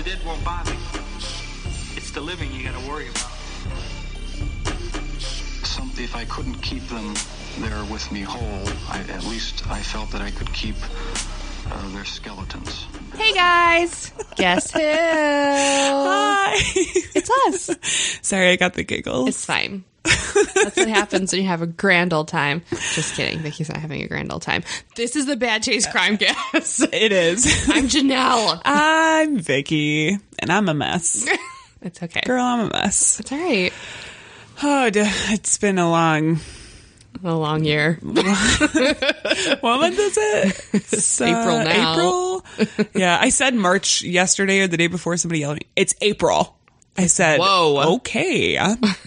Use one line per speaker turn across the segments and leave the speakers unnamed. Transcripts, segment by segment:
The dead won't bother you. It's the living you gotta worry about.
Something, if I couldn't keep them there with me whole, I, at least I felt that I could keep uh, their skeletons.
Hey guys, guess who?
Hi.
It's us.
Sorry, I got the giggles.
It's fine. That's what happens when you have a grand old time. Just kidding. Vicky's not having a grand old time. This is the Bad Taste Crime Cast.
it is.
I'm Janelle.
I'm Vicky, and I'm a mess.
It's okay.
Girl, I'm a mess.
It's all right.
Oh, it's been a long.
A long year.
What month is it? It's
April now.
April. Yeah, I said March yesterday or the day before. Somebody yelled at me. It's April. I said,
Whoa.
okay,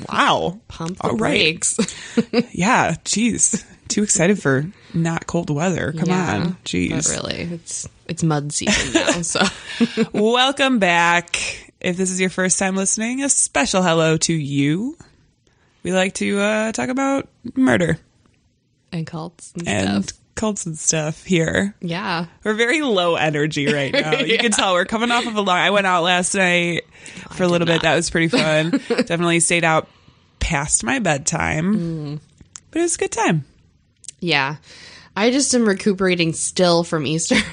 wow,
Pump the
All right.
brakes.
yeah, jeez, too excited for not cold weather. Come
Yeah,
on, jeez.
really, it's it's mud season now. So
Welcome back. If this is your first time listening, a special hello to you. We like to uh, talk about murder
and cults and,
and
stuff.
Cults and stuff here.
Yeah.
We're very low energy right now. You can tell we're coming off of a long. I went out last night for a little bit. That was pretty fun. Definitely stayed out past my bedtime,
Mm.
but it was a good time.
Yeah. I just am recuperating still from Easter.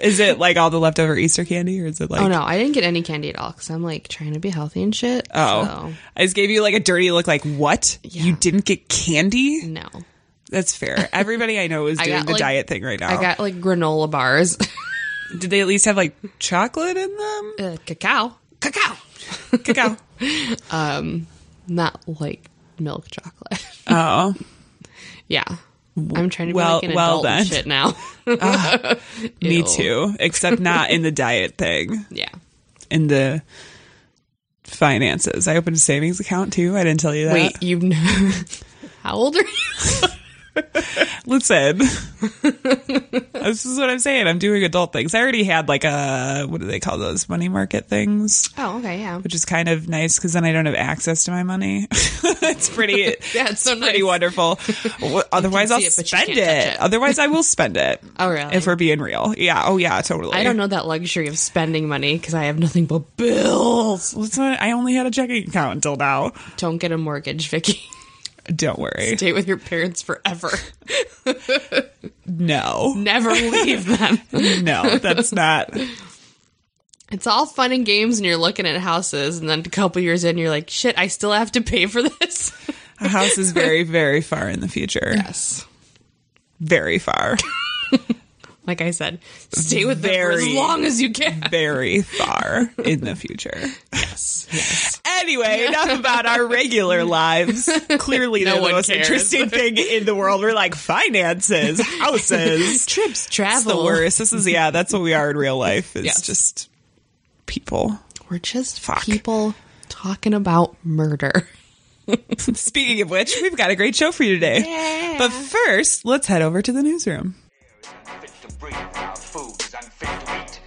Is it like all the leftover Easter candy, or is it like?
oh no, I didn't get any candy at all because I'm like trying to be healthy and shit.
Oh,
so,
I just gave you like a dirty look. Like what?
Yeah.
You didn't get candy?
no.
That's fair. Everybody I know is
I
doing
got,
the
like-
diet thing right now.
I got like granola bars,
Did they at least have like chocolate in them?
uh, cacao, cacao,
Cacao.
not like milk chocolate.
oh,
yeah, I'm trying to be
Well-
like an
well
adult shit now.
me too. Except not in the diet thing.
Yeah,
In the finances. I opened a savings account too. I didn't tell you that.
wait, you've how old are you?
Listen. this is what I'm saying. I'm doing adult things. I already had like a what do they call those money market things?
Oh, okay, yeah,
Which is kind of nice because then I don't have access to my money. it's pretty.
yeah, it's so
pretty
nice.
wonderful. Otherwise, I'll
it,
spend it.
it.
Otherwise, I will spend it.
Oh, really?
If we're being real, yeah. Oh, yeah. Totally.
I don't know that luxury of spending money because I have nothing but bills.
Well, not- I only had a checking account until now.
Don't get a mortgage, Vicky.
Don't worry.
Stay with your parents forever.
No,
Never leave them.
no, that's not.
It's all fun and games, and you're looking at houses, and then a couple years in, you're like, "Shit, I still have to pay for this."
A house is very, very far in the future.
Yes,
Very far.
like I said, stay with them for as long as you can.
Very far in the future.
Yes, yes.
Anyway, enough about our regular lives. Clearly,
No
the most
cares.
interesting thing in the world. We're like finances, houses,
Trips,
It's
travel.
the worst. This is yeah, that's what we are in real life. It's
Yes.
just people.
We're just
Fuck.
people talking about murder.
Speaking of which, we've got a great show for you today. But first, let's head over to the newsroom.
Fit to breathe, our food is unfit to eat.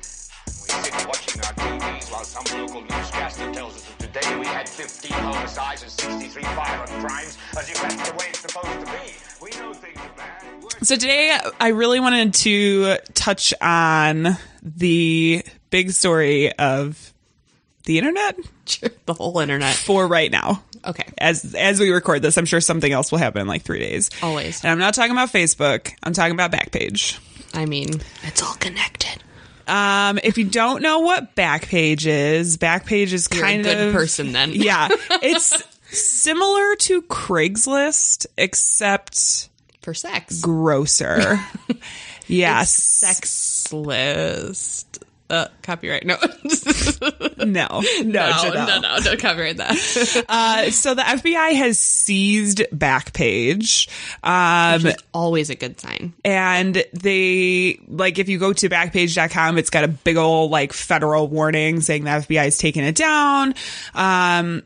We sit watching our TVs while some local newscaster tells us that today we had 15 homicides and 63 violent crimes, as if that's the way it's supposed to be. We know things are bad. We're-
So today, I really wanted to touch on the big story of the internet
the whole internet.
for right now.
Okay.
As as we record this, I'm sure something else will happen in like three days.
Always.
And I'm not talking about Facebook. I'm talking about Backpage.
I mean, it's all connected.
Um, if you don't know what Backpage is, Backpage is
You're
kind
a good
of
person then.
yeah, it's similar to Craigslist except
For sex.
grosser. yes,
Sex list. Uh, copyright. No.
no, no,
no,
no,
no, no, don't copyright that.
Uh, so the FBI has seized Backpage. Um,
Which is always a good sign.
and they like if you go to backpage.com it's got a big old like federal warning saying the FBI is taking it down um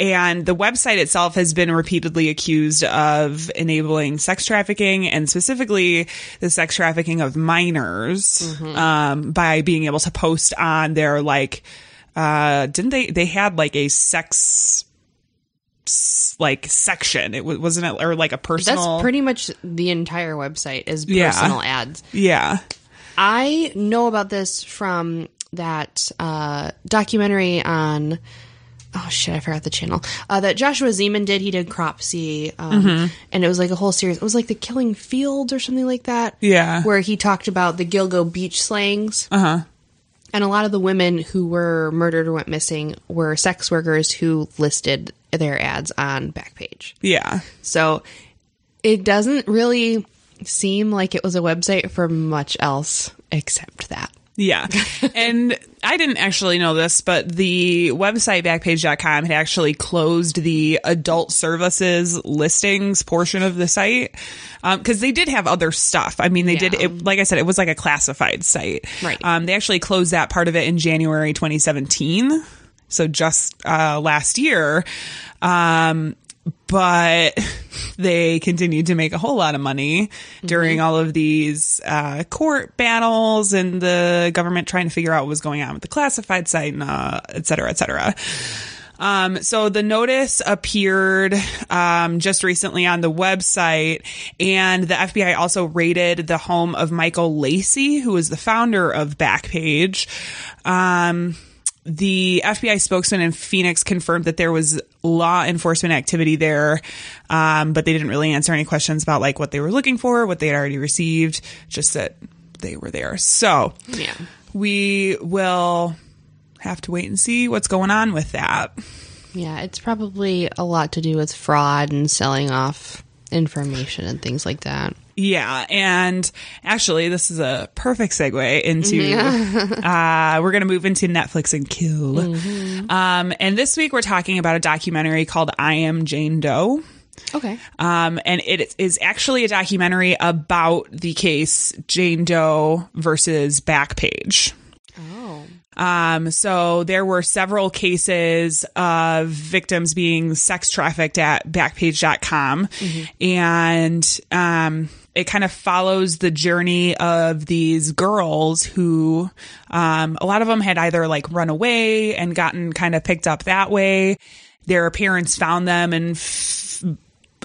and the website itself has been repeatedly accused of enabling sex trafficking and specifically the sex trafficking of minors um, by being able to post on their like uh didn't they they had like a sex like section it wasn't it or like a personal
That's pretty much the entire website is
Yeah.
personal ads.
yeah
I know about this from that uh, documentary on. Oh shit! I forgot the channel uh, that Joshua Zeman did. He did Cropsy, um,
Mm-hmm.
and it was like a whole series. It was like the Killing Fields or something like that.
Yeah.
where he talked about the Gilgo beach slangs. Uh huh. And a lot of the women who were murdered or went missing were sex workers who listed their ads on Backpage.
yeah
So it doesn't really seem like it was a website for much else except that.
Yeah. and I didn't actually know this, but the website backpage.com had actually closed the adult services listings portion of the site. Um, cause they did have other stuff. I mean, they did, it, like I said, it was like a classified site.
Right.
Um, they actually closed that part of it in January 2017. So just, uh, last year. Um, but they continued to make a whole lot of money during all of these uh, court battles and the government trying to figure out what was going on with the classified site and uh, et cetera, et cetera. Um, so the notice appeared um, just recently on the website, and the FBI also raided the home of Michael Lacey, who was the founder of Backpage. Um, the FBI spokesman in Phoenix confirmed that there was law enforcement activity there, um, but they didn't really answer any questions about like what they were looking for, what they had already received, just that they were there. So
Yeah.
we will have to wait and see what's going on with that.
Yeah, it's probably a lot to do with fraud and selling off information and things like that.
Yeah, and actually, this is a perfect segue into. uh, we're going to move into Netflix and kill. Um, and this week we're talking about a documentary called "I Am Jane Doe."
Okay.
Um, and it is actually a documentary about the case Jane Doe versus Backpage.
Oh.
Um, so there were several cases of victims being sex trafficked at backpage.com. And, um, it kind of follows the journey of these girls who, um, a lot of them had either like run away and gotten kind of picked up that way. Their parents found them and f-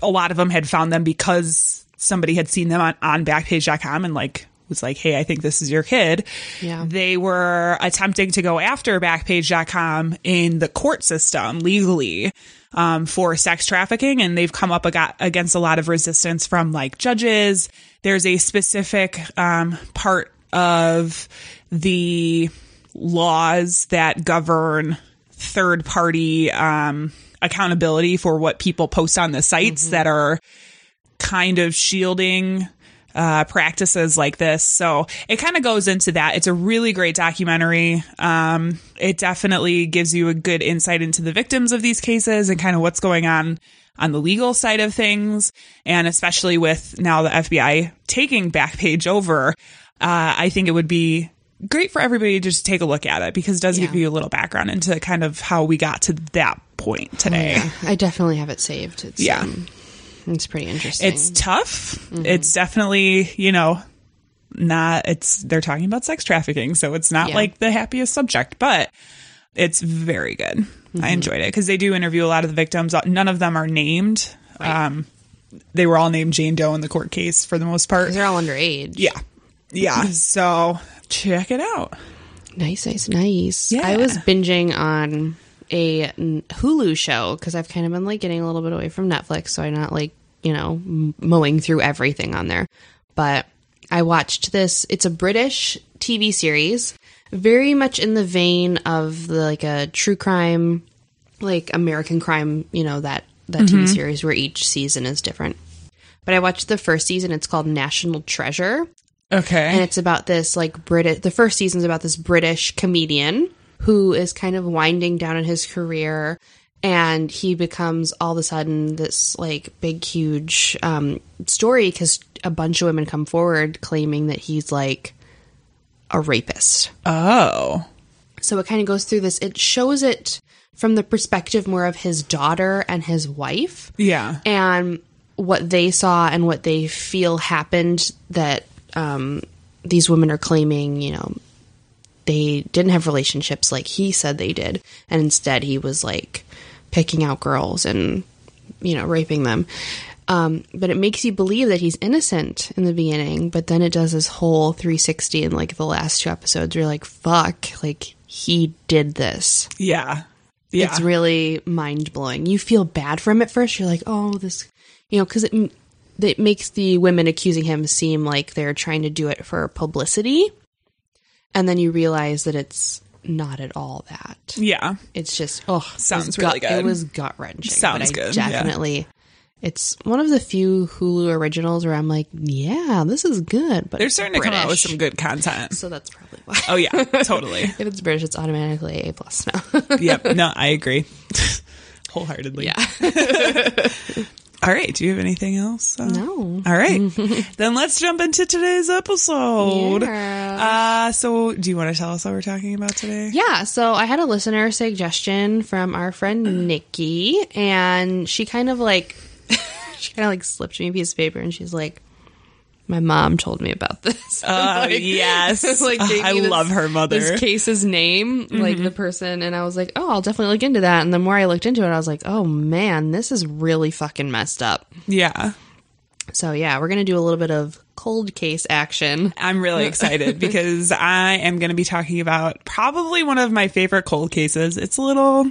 a lot of them had found them because somebody had seen them on, on backpage.com and like was like, Hey, I think this is your kid.
Yeah.
They were attempting to go after backpage.com in the court system legally. Um, for sex trafficking, and they've come up ag- against a lot of resistance from like judges. There's a specific um, part of the laws that govern third party um, accountability for what people post on the sites that are kind of shielding uh, practices like this. So it kind of goes into that. It's a really great documentary. Um, it definitely gives you a good insight into the victims of these cases and kind of what's going on on the legal side of things. And especially with now the FBI taking Backpage over, uh, I think it would be great for everybody to just take a look at it because it does give you a little background into kind of how we got to that point today.
I definitely have it saved. It's,
Yeah.
um, it's pretty interesting.
It's tough. It's definitely, you know, not it's they're talking about sex trafficking, so it's not
Yeah.
like the happiest subject, but it's very good. I enjoyed it because they do interview a lot of the victims. None of them are named. Um, they were all named Jane Doe in the court case for the most part.
They're all underage.
Yeah, yeah. So check it out.
Nice, nice, nice.
Yeah.
I was binging on a Hulu show because I've kind of been like getting a little bit away from Netflix, so I'm not like you know mowing through everything on there. But I watched this. It's a British TV series, very much in the vein of the, like a true crime, like American crime. You know that that TV mm-hmm. series where each season is different. But I watched the first season. It's called National Treasure
Okay.
and it's about this like British. The first season's about this British comedian who is kind of winding down in his career, and he becomes all of a sudden this like big, huge um, story because a bunch of women come forward claiming that he's like a rapist.
oh.
So it kind of goes through this. It shows it from the perspective more of his daughter and his wife
Yeah.
and what they saw and what they feel happened that um, these women are claiming, you know, they didn't have relationships like he said they did, and instead he was like picking out girls and you know raping them. Um, but it makes you believe that he's innocent in the beginning, but then it does this whole 360 in like the last two episodes. You're like, fuck, like he did this.
Yeah. Yeah.
It's really mind blowing. You feel bad for him at first. You're like, oh, this, you know, because it it makes the women accusing him seem like they're trying to do it for publicity, and then you realize that it's not at all that.
yeah.
It's just oh, it was
Sounds
gut-
really good.
It was gut wrenching.
Sounds
but I
good, yeah.
Definitely. It's one of the few Hulu originals where I'm like, yeah, this is good. But
They're starting to come out with some good content.
So that's probably why.
Oh yeah, totally.
if it's British, it's automatically A plus now.
yep. No, I agree. Wholeheartedly.
yeah.
All right. Do you have anything else? Uh,
No.
All right. then let's jump into today's episode.
Yeah.
Uh, so do you want to tell us what we're talking about today?
Yeah, so I had a listener suggestion from our friend Nikki, and she kind of like she kind of like slipped me a piece of paper, and she's like, "My mom told me about this."
Uh, yes.
gave
I
this-
love her mother.
This case's name, like the person, and I was like, "Oh, I'll definitely look into that." And the more I looked into it, I was like, "Oh man, this is really fucking messed up."
Yeah.
So yeah, we're gonna do a little bit of cold case action.
I'm really excited because I am going to be talking about probably one of my favorite cold cases. It's a little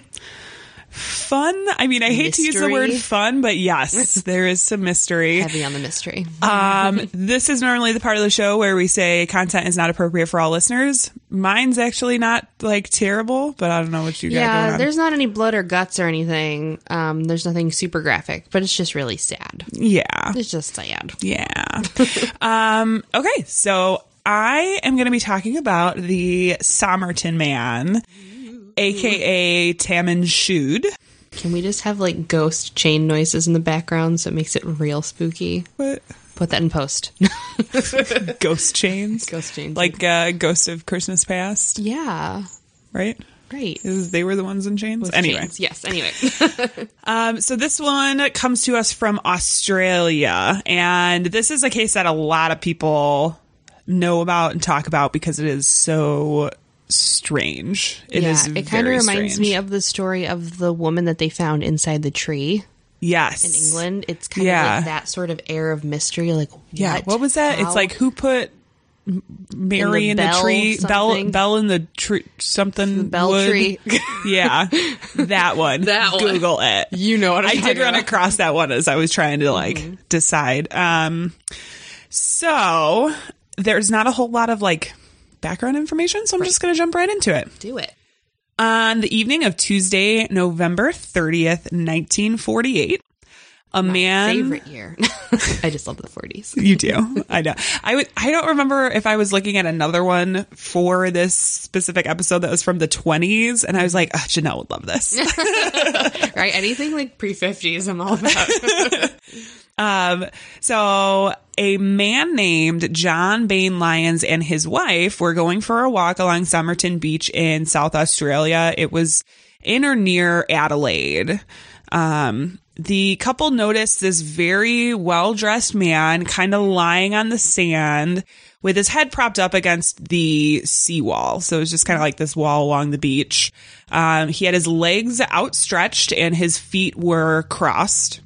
fun. I mean, I hate to use the word fun, but yes, there is some mystery.
Heavy on the mystery.
Um, this is normally the part of the show where we say content is not appropriate for all listeners. Mine's actually not like terrible, but I don't know what you got
Yeah, there's not any blood or guts or anything. Um, there's nothing super graphic, but it's just really sad.
yeah.
It's just sad.
Yeah. um, okay, so I am going to be talking about the Somerton Man, aka Taman Shud.
Can we just have like ghost chain noises in the background so it makes it real spooky?
What?
Put that in post.
Ghost chains.
Ghost chains.
Like uh, Ghost of Christmas Past,
yeah,
right?
right.
They were the ones in chains.
With
anyway,
chains. yes. Anyway,
Um, so this one comes to us from Australia, and this is a case that a lot of people know about and talk about because it is so strange. It
yeah,
is
it kind of reminds
strange.
me of the story of the woman that they found inside the tree
yes
in England. It's kind
Yeah.
of like that sort of air of mystery. Like,
Yeah, what, was that?
How?
It's like who put Mary in
In
the,
the bell
tree? Bell,
something?
bell in the tree? Something
The bell
wood?
tree.
yeah, that one.
That one.
Google it.
You know what I'm
I did run
about.
across that one as I was trying to like
Mm-hmm.
decide. Um, so there's not a whole lot of like background information, so I'm just going to jump right into it.
do it.
On the evening of Tuesday, November 30th, 1948, a man
Favorite year. I just love the 40s.
You do. I know. I would. I don't remember if I was looking at another one for this specific episode that was from the 20s, and I was like, oh, Janelle would love this.
Right? Anything like pre 50s, I'm all about.
um, so a man named John Bain Lyons and his wife were going for a walk along Somerton Beach in South Australia. It was in or near Adelaide. Um, the couple noticed this very well dressed man kind of lying on the sand with his head propped up against the seawall. So it was just kind of like this wall along the beach. Um, he had his legs outstretched and his feet were crossed.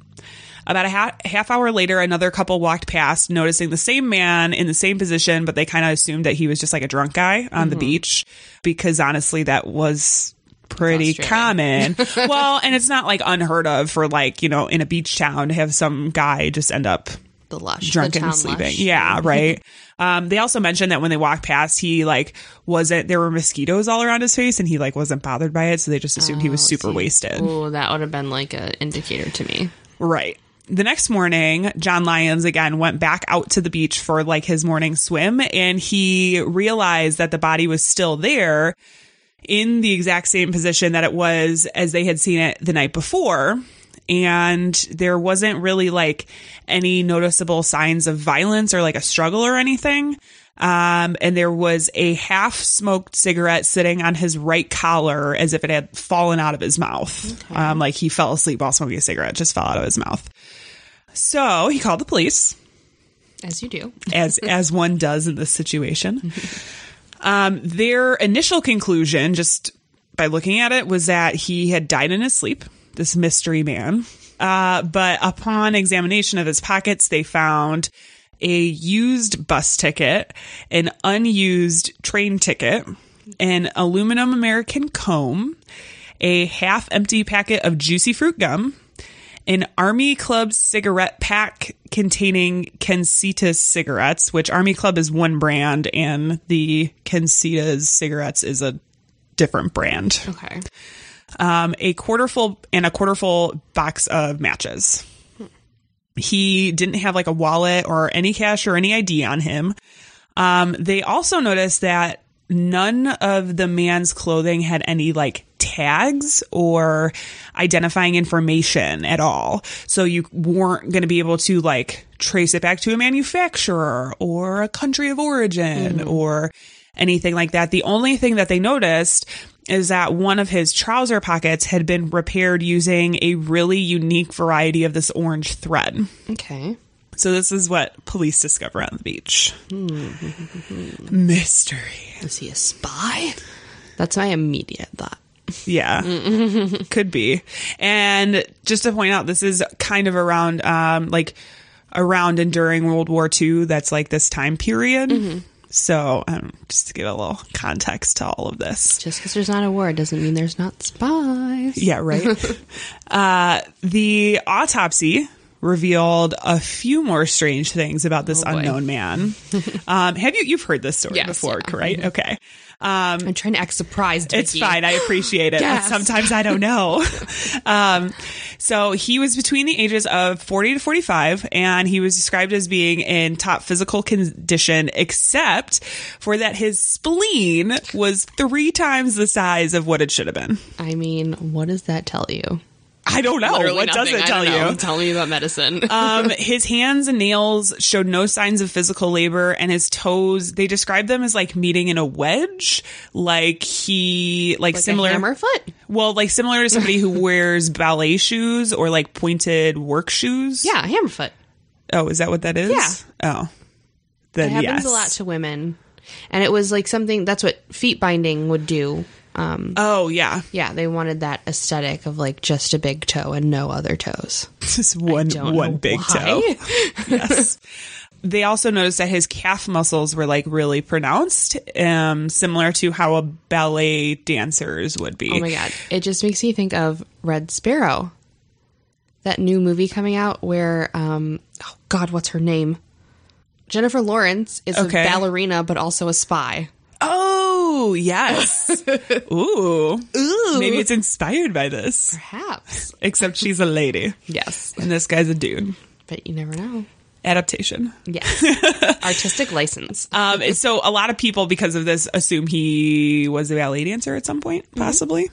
About a ha- half hour later, another couple walked past, noticing the same man in the same position, but they kind of assumed that he was just like a drunk guy on the beach because honestly, that was pretty common. well, and it's not like unheard of for like, you know, in a beach town to have some guy just end up
The lush.
drunk
the
and sleeping.
lush.
Yeah, right. um, they also mentioned that when they walked past, he like wasn't there were mosquitoes all around his face and he like wasn't bothered by it, so they just assumed he was super wasted.
Oh, that would have been like an indicator to me.
Right. The next morning, John Lyons again went back out to the beach for like his morning swim and he realized that the body was still there in the exact same position that it was as they had seen it the night before. And there wasn't really like any noticeable signs of violence or like a struggle or anything. Um, and there was a half smoked cigarette sitting on his right collar as if it had fallen out of his mouth. Um, like he fell asleep while smoking a cigarette, just fell out of his mouth. So he called the police
As you do.
as as one does in this situation. Um, their initial conclusion, just by looking at it, was that he had died in his sleep. This mystery man. Uh, but upon examination of his pockets, they found a used bus ticket, an unused train ticket, an aluminum American comb, a half empty packet of juicy fruit gum, an Army Club cigarette pack containing Kensitas cigarettes, which Army Club is one brand and the Kensitas cigarettes is a different brand.
Okay.
Um, a quarter full and a quarter full box of matches. He didn't have like a wallet or any cash or any ID on him. Um, they also noticed that none of the man's clothing had any like tags or identifying information at all. So you weren't going to be able to like trace it back to a manufacturer or a country of origin mm-hmm. or anything like that. The only thing that they noticed is that one of his trouser pockets had been repaired using a really unique variety of this orange thread.
Okay.
So this is what police discover on the beach. Mystery.
Is he a spy? That's my immediate thought.
Yeah, could be. And just to point out, this is kind of around, um, like around and during World War II. That's like this time period. So, um, just to give a little context to all of this.
Just because there's not a war doesn't mean there's not spies.
Yeah, right. uh, the autopsy revealed a few more strange things about this
Oh,
unknown man. um, have you you've heard this story
Yes,
before,
yeah.
right? Okay.
I'm trying to act surprised.
It's
Vicky.
fine. I appreciate it.
Yes.
Sometimes I don't know. um, so he was between the ages of 40 to 45 and he was described as being in top physical condition, except for that his spleen was three times the size of what it should have been.
I mean, what does that tell you?
I don't know.
Literally
what
nothing.
does it tell you?
Tell me about medicine.
um, his hands and nails showed no signs of physical labor, and his toes, they described them as like meeting in a wedge, like he, like,
like
similar.
a hammer foot?
Well, like similar to somebody who wears ballet shoes or like pointed work shoes.
Yeah, hammer foot.
Oh, is that what that is?
Yeah.
Oh,
It happens
yes.
a lot to women. And it was like something that's what feet binding would do. Um,
oh, yeah.
yeah, they wanted that aesthetic of like just a big toe and no other toes.
Just one, one big
why.
toe. yes. They also noticed that his calf muscles were like really pronounced, um, similar to how a ballet dancer's would be.
Oh my god, it just makes me think of Red Sparrow. That new movie coming out where um oh god, what's her name? Jennifer Lawrence is
Okay.
a ballerina but also a spy.
Oh, Ooh, yes. Ooh.
Ooh.
Maybe it's inspired by this.
Perhaps.
Except she's a lady
Yes.
and this guy's a dude.
But you never know.
Adaptation.
Yes. Artistic license.
Um, so a lot of people, because of this, assume he was a ballet dancer at some point, possibly.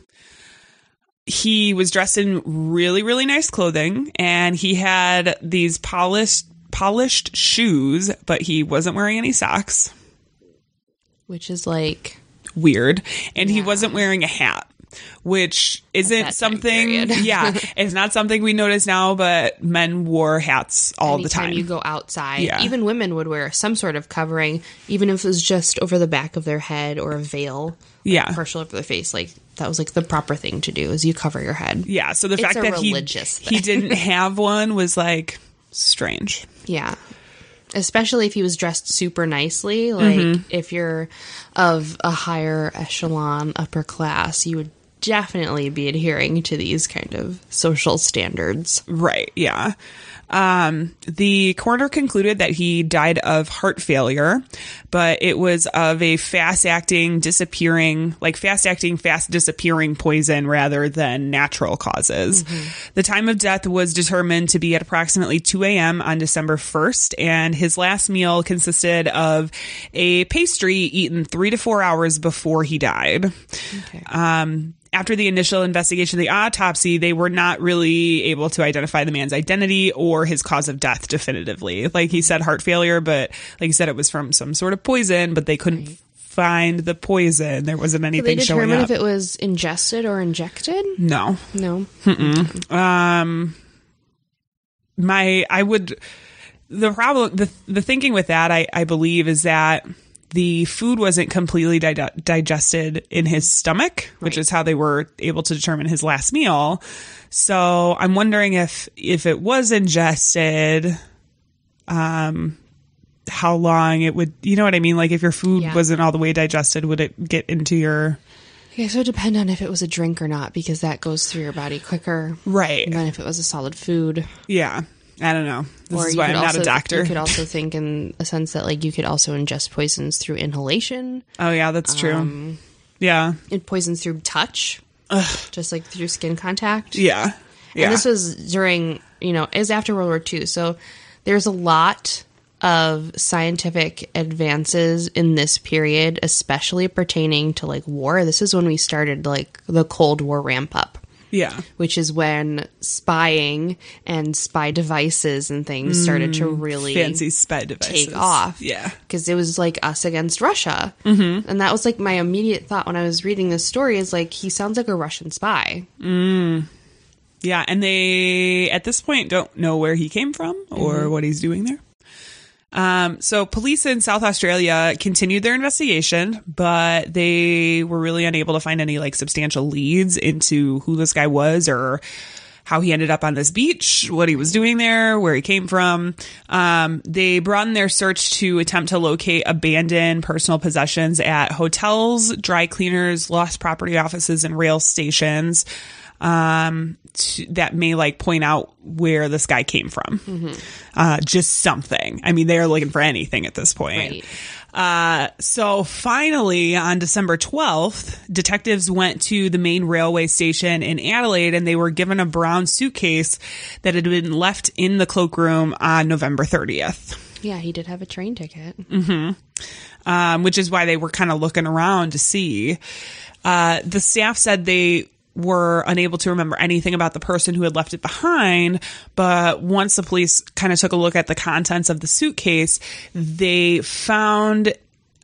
He was dressed in really, really nice clothing, and he had these polished, polished shoes, but he wasn't wearing any socks.
Which is like
Weird, and he wasn't wearing a hat. Which isn't something, yeah, it's not something we notice now, but men wore hats all the time.
you go outside.
Yeah.
Even women would wear some sort of covering, even if it was just over the back of their head or a veil. like,
Yeah.
Partial over their face. Like that was like the proper thing to do is you cover your head.
yeah, so the
It's
fact that he he didn't have one was like strange.
Yeah. Especially if he was dressed super nicely. Like
Mm-hmm.
if you're of a higher echelon upper class, you would definitely be adhering to these kind of social standards.
Right. Yeah. Um, the coroner concluded that he died of heart failure, but it was of a fast acting, disappearing, like fast acting, fast disappearing poison rather than natural causes. The time of death was determined to be at approximately 2 a.m. on December 1st, and his last meal consisted of a pastry eaten three to four hours before he died. Um, after the initial investigation, the autopsy, they were not really able to identify the man's identity or his cause of death definitively. Like he said, heart failure, but like he said, it was from some sort of poison, but they couldn't find the poison. There wasn't
Did they
anything showing up.
if it was ingested or injected?
no.
No.
Um, my, I would, the problem, the, the thinking with that, I, I believe is that the food wasn't completely di- digested in his stomach, which is how they were able to determine his last meal. So I'm wondering if, if it was ingested, um, how long it would, you know what I mean? Like if your food
Yeah.
wasn't all the way digested, would it get into your,
Okay, so it depend on if it was a drink or not because that goes through your body quicker
right?
than if it was a solid food.
Yeah. I don't know. This is
you
why I'm not
also-
a doctor.
You could also think in a sense that like you could also ingest poisons through inhalation,
Oh yeah, that's true. Um, yeah,
and poisons through touch, just like through skin contact.
yeah, yeah.
And this was during, you know, it was after World War II. So there's a lot of scientific advances in this period, especially pertaining to like war. This is when we started like the Cold War ramp up.
Yeah,
Which is when spying and spy devices and things started to mm, really
fancy spy devices.
take off.
Yeah,
Because it was like us against Russia. Mm-hmm. And that was like my immediate thought when I was reading this story is like, he sounds like a Russian spy. Mm.
yeah. And they at this point don't know where he came from or mm-hmm. what he's doing there. Um, so police in South Australia continued their investigation, but they were really unable to find any like substantial leads into who this guy was or how he ended up on this beach, what he was doing there, where he came from. Um, they broadened their search to attempt to locate abandoned personal possessions at hotels, dry cleaners, lost property offices, and rail stations. Um, to, that may like point out where this guy came from. Uh, just something. I mean, they're looking for anything at this point.
Right.
Uh, so finally, on December 12th, detectives went to the main railway station in Adelaide and they were given a brown suitcase that had been left in the cloakroom on November 30th.
Yeah, he did have a train ticket.
Um, which is why they were kind of looking around to see. Uh, the staff said they were unable to remember anything about the person who had left it behind. But once the police kind of took a look at the contents of the suitcase, they found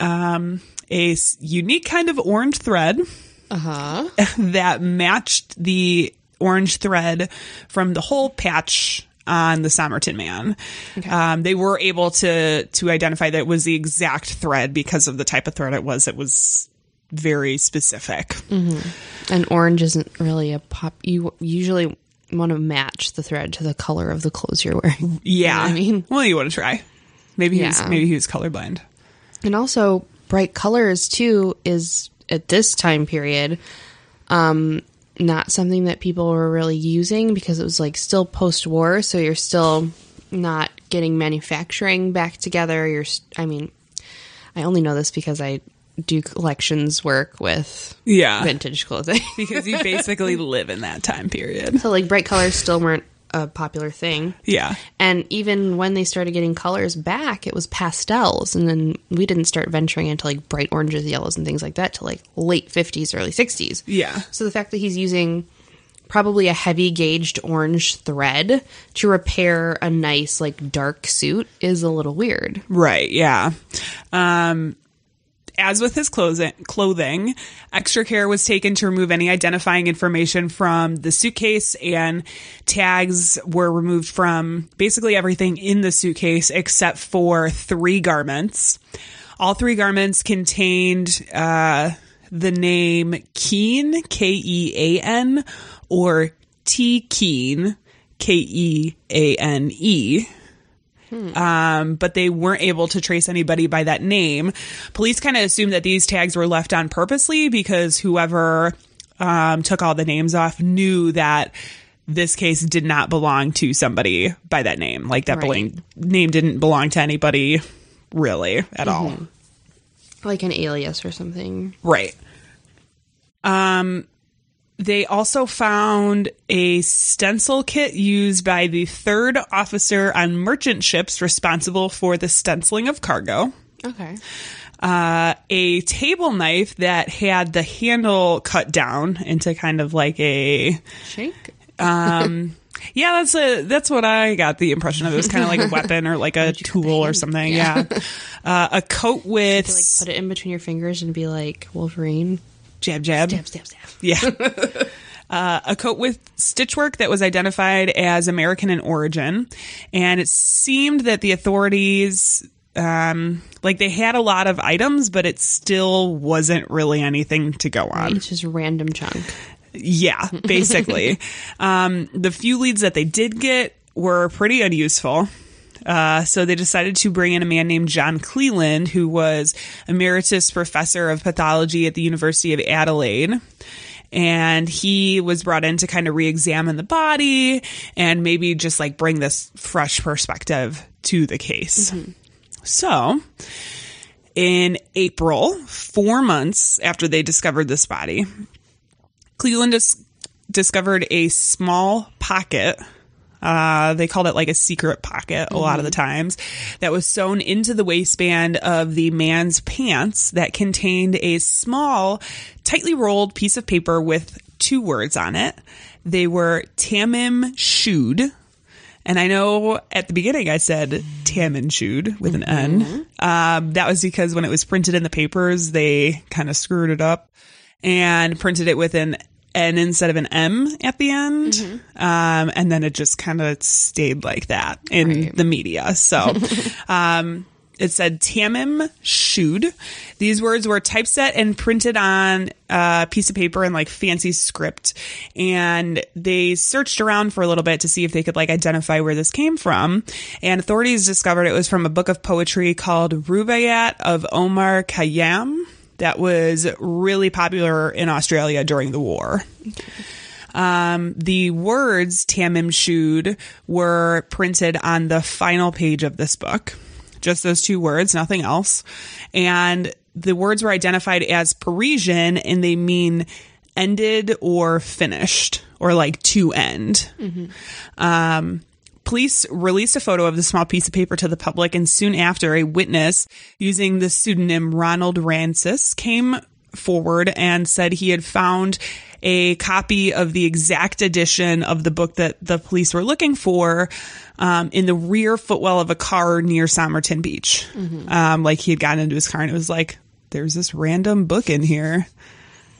um, a unique kind of orange thread that matched the orange thread from the whole patch on the Somerton man. Um, they were able to to identify that it was the exact thread because of the type of thread it was. It was very specific.
And orange isn't really a pop. You usually want to match the thread to the color of the clothes you're wearing.
Yeah,
I mean-
well, you want to try. Maybe he was maybe he was colorblind.
And also, bright colors too is at this time period, um, not something that people were really using because it was like still post war. So you're still not getting manufacturing back together. You're, I mean, I only know this because I do collections work with
Yeah.
vintage clothing.
because you basically live in that time period.
so like bright colors still weren't a popular thing.
Yeah.
And even when they started getting colors back, it was pastels. And then we didn't start venturing into like bright oranges, yellows, and things like that till like late 50s, early 60s.
Yeah.
So the fact that he's using probably a heavy gauged orange thread to repair a nice, like dark suit is a little weird.
Right, yeah. Um as with his clothing, extra care was taken to remove any identifying information from the suitcase, and tags were removed from basically everything in the suitcase except for three garments. All three garments contained uh, the name Keen, K E A N, or T Keen, K E A N E um, but they weren't able to trace anybody by that name. Police kind of assumed that these tags were left on purposely because whoever um, took all the names off knew that this case did not belong to somebody by that name. Like that
Right.
name didn't belong to anybody really at all.
Like an alias or something.
Right. Um, they also found a stencil kit used by the third officer on merchant ships responsible for the stenciling of cargo.
Okay.
Uh, a table knife that had the handle cut down into kind of like a
Shank?
yeah that's a that's what i got the impression of it was kind of like a weapon or like a tool or something yeah, Uh, a coat with
To like put it in between your fingers and be like Wolverine.
Jab jab
Stab, stab, stab.
Yeah. Uh, a coat with stitchwork that was identified as American in origin. And it seemed that the authorities, um, like they had a lot of items, but it still wasn't really anything to go on.
It's just random chunk.
Yeah, basically. um, the few leads that they did get were pretty unuseful. Uh, so they decided to bring in a man named John Cleland, who was emeritus professor of pathology at the University of Adelaide. And he was brought in to kind of re-examine the body and maybe just like bring this fresh perspective to the case. So, in April, four months after they discovered this body, Cleland dis- discovered a small pocket. Uh, they called it like a secret pocket a lot of the times that was sewn into the waistband of the man's pants that contained a small, tightly rolled piece of paper with two words on it. They were Tamam Shud. And I know at the beginning I said Taman Shud with an N. Um, that was because when it was printed in the papers, they kind of screwed it up and printed it with an N instead of an M at the end. Um, and then it just kind of stayed like that in the media. So, um, it said Tamam Shud. These words were typeset and printed on a piece of paper in like fancy script. And they searched around for a little bit to see if they could like identify where this came from. And authorities discovered it was from a book of poetry called Rubaiyat of Omar Khayyam that was really popular in Australia during the war. Um, the words Tamam Shud were printed on the final page of this book. Just those two words, nothing else. And the words were identified as Persian and they mean ended or finished or like to end. Um, police released a photo of the small piece of paper to the public, and soon after, a witness using the pseudonym Ronald Francis came forward and said he had found a copy of the exact edition of the book that the police were looking for um, in the rear footwell of a car near Somerton Beach. Um, like he had gotten into his car and it was like, there's this random book in here.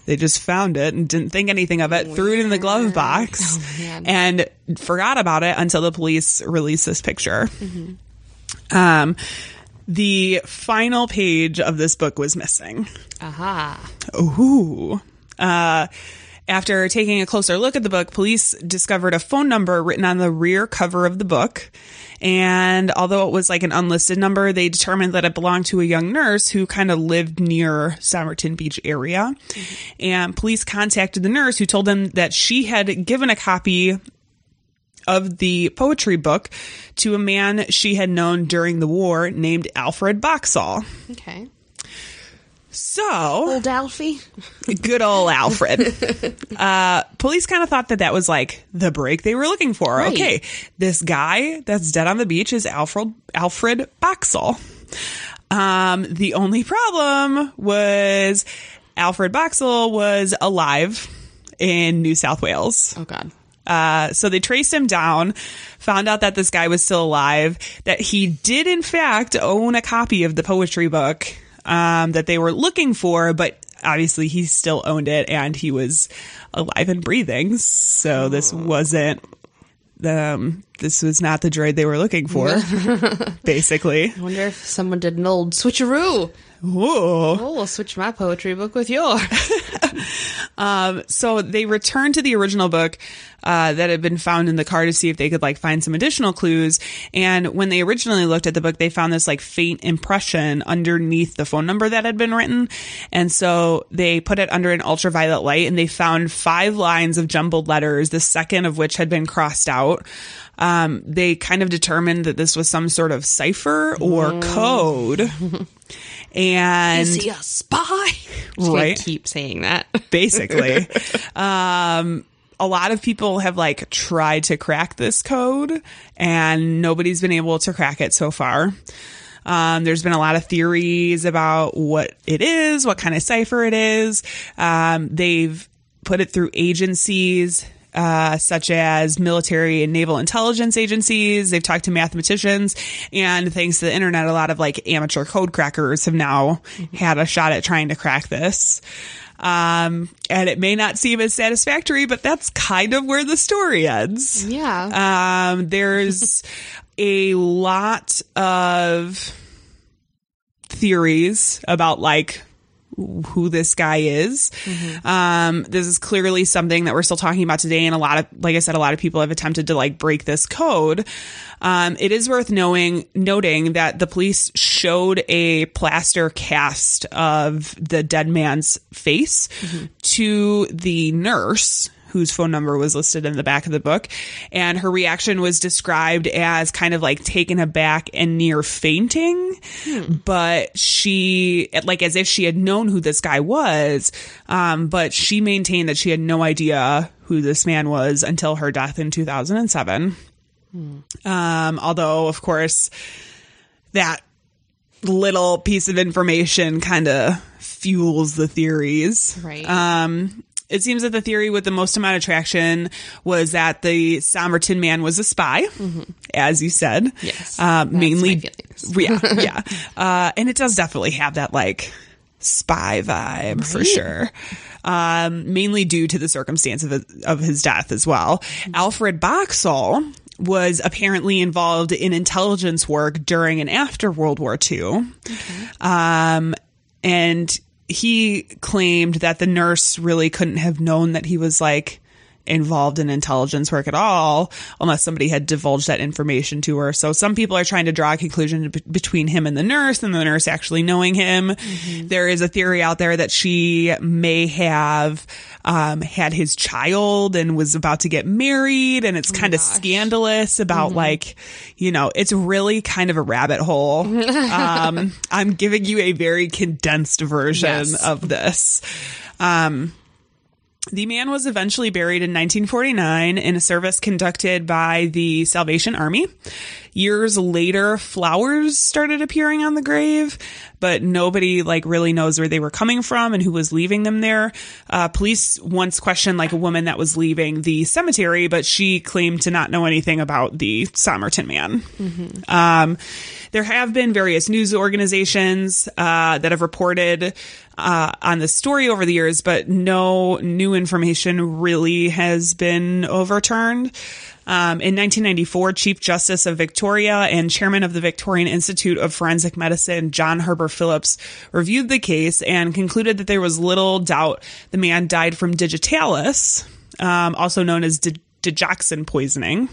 They just found it and didn't think anything of it, threw it in the glove box, and forgot about it until the police released this picture. Um, the final page of this book was missing.
Aha.
Ooh. Uh, after taking a closer look at the book, police discovered a phone number written on the rear cover of the book. And although it was like an unlisted number, they determined that it belonged to a young nurse who kind of lived near Somerton Beach area. And police contacted the nurse who told them that she had given a copy of the poetry book to a man she had known during the war named Alfred Boxall.
Okay.
So,
Old Alfie.
good old Alfred. uh, police kind of thought that that was like the break they were looking for.
Right.
Okay, this guy that's dead on the beach is Alfred Alfred Boxall. Um, the only problem was Alfred Boxall was alive in New South Wales.
Oh God.
Uh, so they traced him down, found out that this guy was still alive, that he did in fact own a copy of the poetry book um, that they were looking for, but obviously he still owned it and he was alive and breathing. So this wasn't. Um, this was not the droid they were looking for, basically.
I wonder if someone did an old switcheroo.
Whoa.
Oh, we'll switch my poetry book with yours.
Um, so they returned to the original book uh, that had been found in the car to see if they could like find some additional clues. And when they originally looked at the book, they found this like faint impression underneath the phone number that had been written. And so they put it under an ultraviolet light and they found five lines of jumbled letters, the second of which had been crossed out. Um, they kind of determined that this was some sort of cipher or code. And
Is he a spy?
Right.
Keep saying that.
basically. um, a lot of people have like tried to crack this code and nobody's been able to crack it so far. Um, there's been a lot of theories about what it is, what kind of cipher it is. Um, they've put it through agencies, uh, such as military and naval intelligence agencies. They've talked to mathematicians and thanks to the internet, a lot of like amateur code crackers have now had a shot at trying to crack this. Um, and it may not seem as satisfactory, but that's kind of where the story ends.
Yeah.
Um, there's a lot of theories about like who this guy is. Um, this is clearly something that we're still talking about today. And a lot of, like I said, a lot of people have attempted to like break this code. Um, it is worth knowing, noting that the police showed a plaster cast of the dead man's face to the nurse whose phone number was listed in the back of the book. And her reaction was described as kind of like taken aback and near fainting. But she, like as if she had known who this guy was. Um, but she maintained that she had no idea who this man was until her death in 2007. Um, although, of course, that little piece of information kind of fuels the theories.
Right.
Um, it seems that the theory with the most amount of traction was that the Somerton man was a spy, as you said.
Mm-hmm. Yes,
Uh, mainly. yeah. Yeah. Uh, and it does definitely have that like spy vibe for sure. Um, mainly due to the circumstance of his, of his death as well.
Mm-hmm.
Alfred Boxall was apparently involved in intelligence work during and after World War II. Um, and he claimed that the nurse really couldn't have known that he was like involved in intelligence work at all unless somebody had divulged that information to her. So some people are trying to draw a conclusion be- between him and the nurse and the nurse actually knowing him. There is a theory out there that she may have um, had his child and was about to get married and it's kind of scandalous about like, you know, it's really kind of a rabbit hole. um, I'm giving you a very condensed version
Yes.
of this. Um, the man was eventually buried in 1949 in a service conducted by the Salvation Army. Years later, flowers started appearing on the grave, but nobody like really knows where they were coming from and who was leaving them there. Uh, police once questioned like a woman that was leaving the cemetery, but she claimed to not know anything about the Somerton man. Um, there have been various news organizations uh, that have reported uh, on the story over the years, but no new information really has been overturned. Um, in 1994, Chief Justice of Victoria and Chairman of the Victorian Institute of Forensic Medicine, John Herbert Phillips, reviewed the case and concluded that there was little doubt the man died from digitalis, um, also known as di- digoxin poisoning.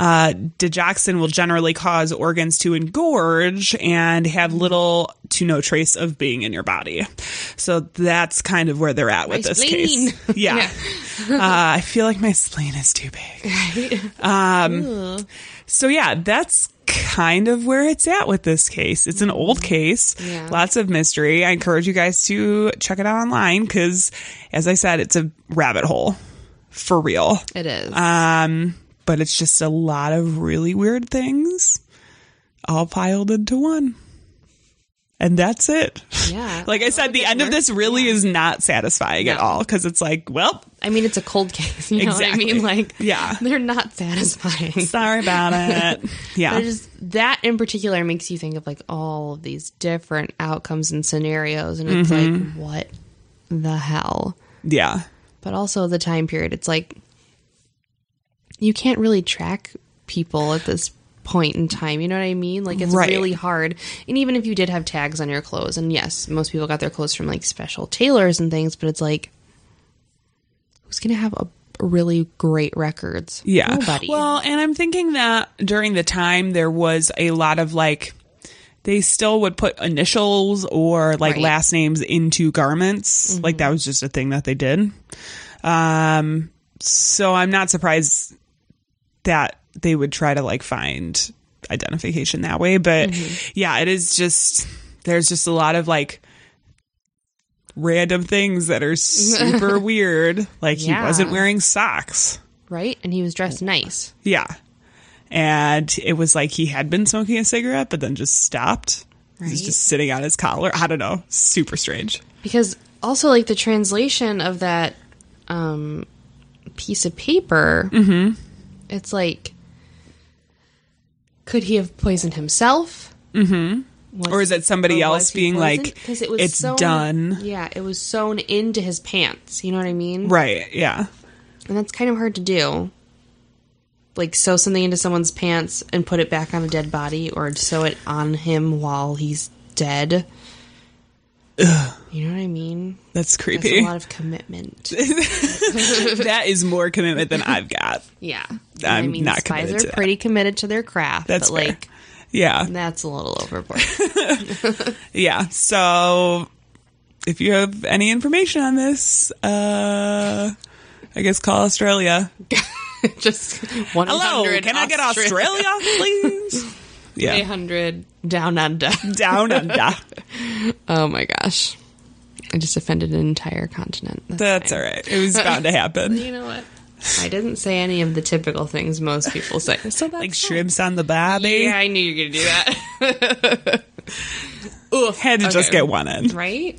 Uh, digoxin will generally cause organs to engorge and have little to no trace of being in your body. So that's kind of where they're at with
My
this
spleen.
case. Yeah. uh, I feel like my spleen is too big. Um, so yeah, that's kind of where it's at with this case. It's an old case,
Yeah.
lots of mystery. I encourage you guys to check it out online because, as I said, it's a rabbit hole for real.
It is.
Um, but it's just a lot of really weird things all piled into one. And that's it.
Yeah.
like I said, the end of this really is not satisfying at all because it's like, well,
I mean, it's a cold case. You know
Exactly.
what I mean? Like,
Yeah.
they're not satisfying.
sorry about it. Yeah.
Just that in particular makes you think of like all of these different outcomes and scenarios, and it's
Mm-hmm.
like, what the hell?
yeah.
But also the time period. It's like you can't really track people at this point in time. You know what I mean? Like it's
Right.
really hard. And even if you did have tags on your clothes, and yes, most people got their clothes from like special tailors and things, but it's like who's gonna have a really great records?
Yeah.
Nobody.
Well, and I'm thinking that during the time there was a lot of like they still would put initials or like
Right. Mm-hmm.
last names into garments. Like that was just a thing that they did. Um so I'm not surprised that they would try to like find identification that way, but
Mm-hmm.
yeah, it is just there's just a lot of like random things that are super weird. Like he wasn't wearing socks.
right? And he was dressed nice.
Yeah. And it was like he had been smoking a cigarette, but then just stopped.
Right.
just sitting on his collar. I don't know. Super strange.
because also like the translation of that um piece of paper
Mm-hmm.
It's like could he have poisoned himself mm-hmm.
Or is it somebody else being like,
because it was
it's
sewn,
done?
yeah it was sewn into his pants you know what i mean
Right. Yeah.
and that's kind of hard to do like sew something into someone's pants and put it back on a dead body or sew it on him while he's dead you know what i mean
That's
that's
creepy.
a lot of commitment
that is more commitment than I've got.
Yeah.
I'm
I mean,
not
spies
committed
are
to that.
pretty committed to their craft,
That's
but
fair.
like
Yeah.
that's a little overboard.
Yeah. So if you have any information on this, uh, I guess call Australia.
Just one
Hello. Can I get Australia, please? Yeah.
800 down under.
Down under.
Oh my gosh. I just offended an entire continent.
That's
fine.
all right. It was bound to happen.
You know what? I didn't say any of the typical things most people say. So that's
like shrimps on the barbie.
Yeah, I knew you were going to do that. Oof.
Had to just get one in.
Right?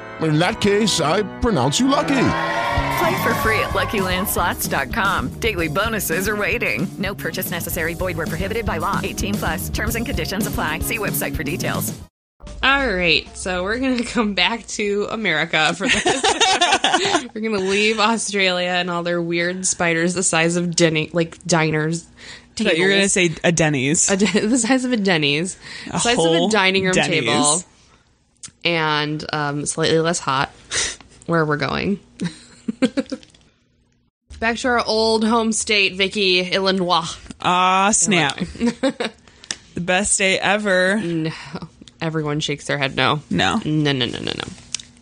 In that case, I pronounce you lucky.
Play for free at LuckyLandSlots.com. Daily bonuses are waiting. No purchase necessary. Void where prohibited by law. 18 plus. Terms and conditions apply. See website for details.
All right, so we're gonna come back to America for this. we're gonna leave Australia and all their weird spiders the size of dinning, like diners.
I thought you're going to say a Denny's.
A di- the size of a Denny's, the
A
size of a dining room
Denny's.
table, and um, slightly less hot. Where we're going. Back to our old home state, Vicky, Illinois.
Ah, snap. the best day ever.
No, everyone shakes their head. No,
No.
no, no, no, no, no.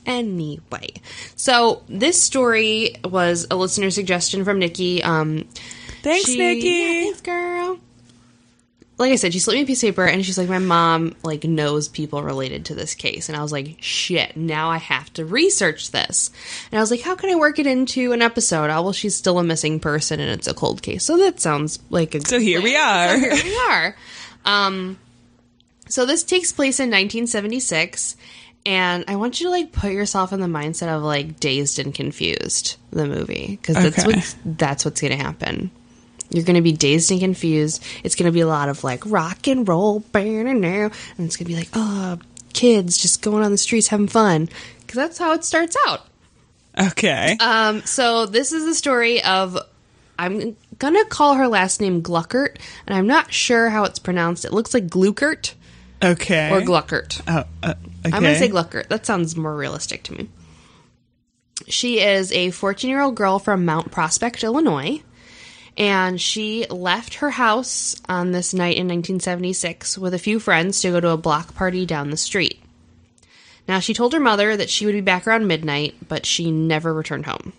Anyway, so this story was a listener suggestion from Nikki. Um,
Thanks,
she-
Nikki.
Yeah, thanks, girl. Like I said, she slipped me a piece of paper and she's like, my mom like knows people related to this case. And I was like, shit, now I have to research this. And I was like, how can I work it into an episode? Oh, well, she's still a missing person and it's a cold case. So that sounds like a
So here we are.
So here we are. Um, so this takes place in 1976. And I want you to like put yourself in the mindset of like dazed and confused, the movie, because that's
Okay.
what's that's what's gonna happen. You're gonna be dazed and confused. It's gonna be a lot of like rock and roll, and it's gonna be like, oh, kids just going on the streets having fun, because that's how it starts out.
Okay.
Um, so this is the story of I'm gonna call her last name Glueckert, and I'm not sure how it's pronounced. It looks like Glueckert
Okay.
or Glueckert.
Oh, uh, okay.
I'm gonna say Glueckert. That sounds more realistic to me. She is a 14 year old girl from Mount Prospect, Illinois, and she left her house on this night in 1976 with a few friends to go to a block party down the street. Now, she told her mother that she would be back around midnight, but she never returned home.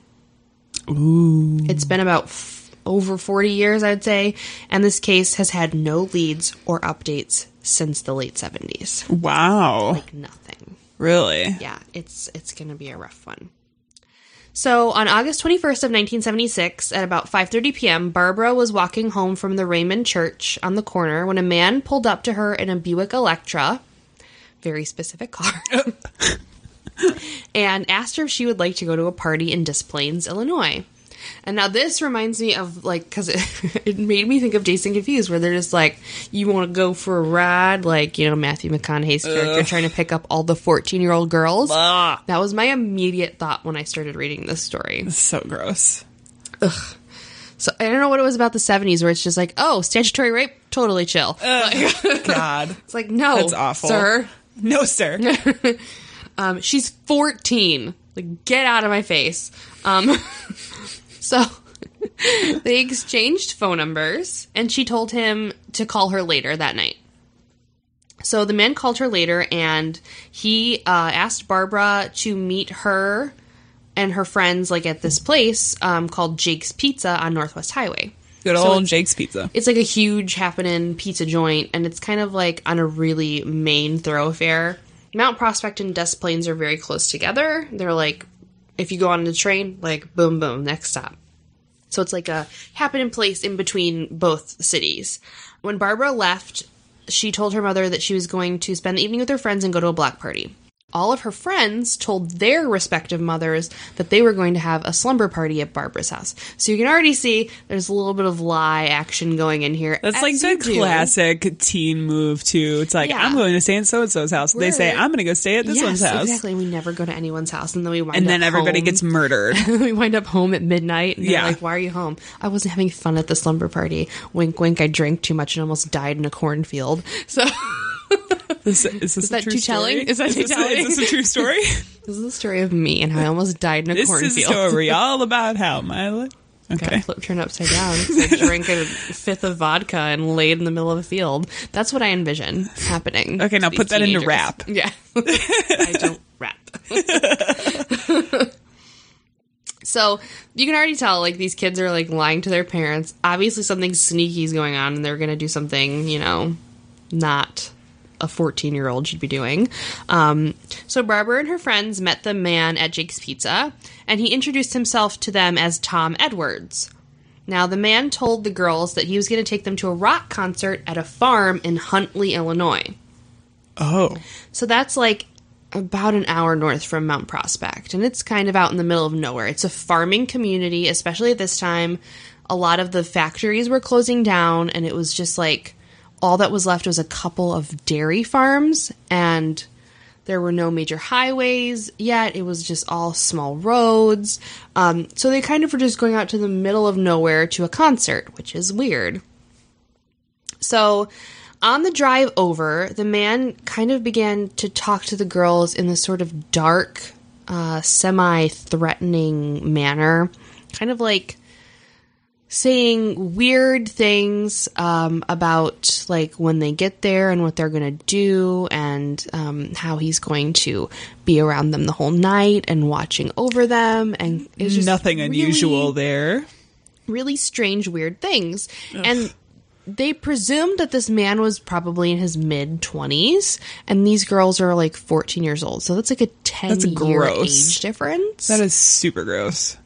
Ooh.
It's been about f- over 40 years, I'd say, and this case has had no leads or updates since the late 70s.
Wow.
Like nothing.
Really?
Yeah, it's it's going to be a rough one. So, on August 21st of 1976 at about 5:30 p.m., Barbara was walking home from the Raymond Church on the corner when a man pulled up to her in a Buick Electra, very specific car. and asked her if she would like to go to a party in Des Plaines, Illinois. And now this reminds me of like because it, it made me think of Dazed and Confused, where they're just like, "You want to go for a ride?" Like you know Matthew McConaughey's character
Ugh.
trying to pick up all the fourteen-year-old girls.
Blah.
That was my immediate thought when I started reading this story.
So gross.
Ugh. So I don't know what it was about the seventies where it's just like, oh, statutory rape, totally chill. Like-
God.
it's like no,
That's awful.
sir.
No, sir.
um, she's 14. Like, get out of my face. Um, so they exchanged phone numbers, and she told him to call her later that night. So the man called her later, and he uh, asked Barbara to meet her and her friends, like at this place um, called Jake's Pizza on Northwest Highway.
Good
So
old Jake's Pizza.
It's like a huge happening pizza joint, and it's kind of like on a really main thoroughfare. Mount Prospect and Des Plaines are very close together. They're like, if you go on the train, like boom, boom, next stop. So it's like a happening place in between both cities. When Barbara left, she told her mother that she was going to spend the evening with her friends and go to a block party. All of her friends told their respective mothers that they were going to have a slumber party at Barbara's house. So you can already see there's a little bit of lie action going in here.
That's like the
do.
classic teen move too. It's like
Yeah.
I'm going to stay in so and so's house. They say I'm going to go stay at this
yes,
one's house,
Exactly. We never go to anyone's house, and then we wind
and then everybody
home.
gets murdered.
we wind up home at midnight. Yeah. like, why are you home? I wasn't having fun at the slumber party. Wink, wink. I drank too much and almost died in a cornfield. So,
This, is this
Is
a
that
true
too telling?
story?
Is that too
this,
telling?
Is this a true story?
this is the story of me and how I almost died in a
this
cornfield.
is a story all about how my li-
Got
okay.
flip turned upside down. I drank a fifth of vodka and laid in the middle of a field. That's what I envision happening.
Okay, now put that into
teenagers.
rap.
Yeah, I don't rap. so you can already tell, like these kids are like lying to their parents. Obviously, something sneaky is going on, and they're gonna do something, you know, not a 14 year old should be doing. Um, so Barbara and her friends met the man at Jake's Pizza, and he introduced himself to them as Tom Edwards. Now, the man told the girls that he was going to take them to a rock concert at a farm in Huntley, Illinois.
Oh,
So that's like about an hour north from Mount Prospect, and it's kind of out in the middle of nowhere. It's a farming community, especially at this time. A lot of the factories were closing down, and it was just like all that was left was a couple of dairy farms, and there were no major highways yet. It was just all small roads. Um, so they kind of were just going out to the middle of nowhere to a concert, which is weird. So on the drive over, the man kind of began to talk to the girls in this sort of dark, uh, semi threatening manner. Kind of like saying weird things um, about like when they get there and what they're going to do and um, how he's going to be around them the whole night and watching over them and it's
nothing
really-
unusual there.
really strange, weird things. And they presumed that this man was probably in his mid 20s and these girls are like 14 years old. So that's like a 10
That's
year
gross.
age difference.
That is super gross.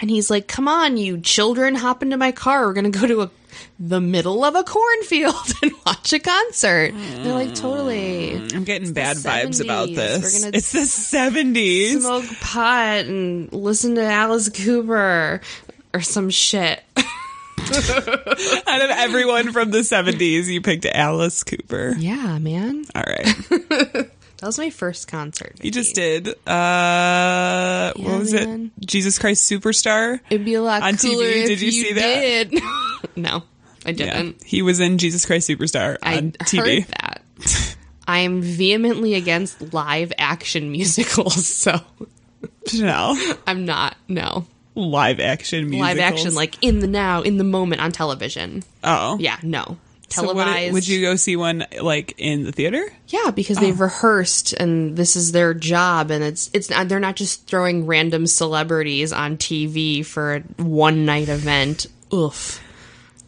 And he's like, "Come on, you children, hop into my car. We're going to go to a, the middle of a cornfield and watch a concert." They're like, "Totally."
Mm, I'm getting bad vibes about this. It's the 70s.
Smoke pot and listen to Alice Cooper or some shit.
Out of everyone from the 70s, you picked Alice Cooper.
Yeah, man.
All right.
That was my first concert.
You just did. Uh, what was
man.
it? Jesus Christ Superstar?
It'd be a lot
on
cooler
TV. Did you, see that?
no, I didn't.
He was in Jesus Christ Superstar
I
on TV.
heard that. I am vehemently against live action musicals, so
No.
I'm not. No.
Live action musicals.
Live action, like in the now, in the moment on television.
Oh.
Yeah, no.
So would,
Televised.
would you go see one like in the theater?
Yeah, because they've oh. rehearsed and this is their job, and it's it's not, they're not just throwing random celebrities on TV for a one night event. Oof.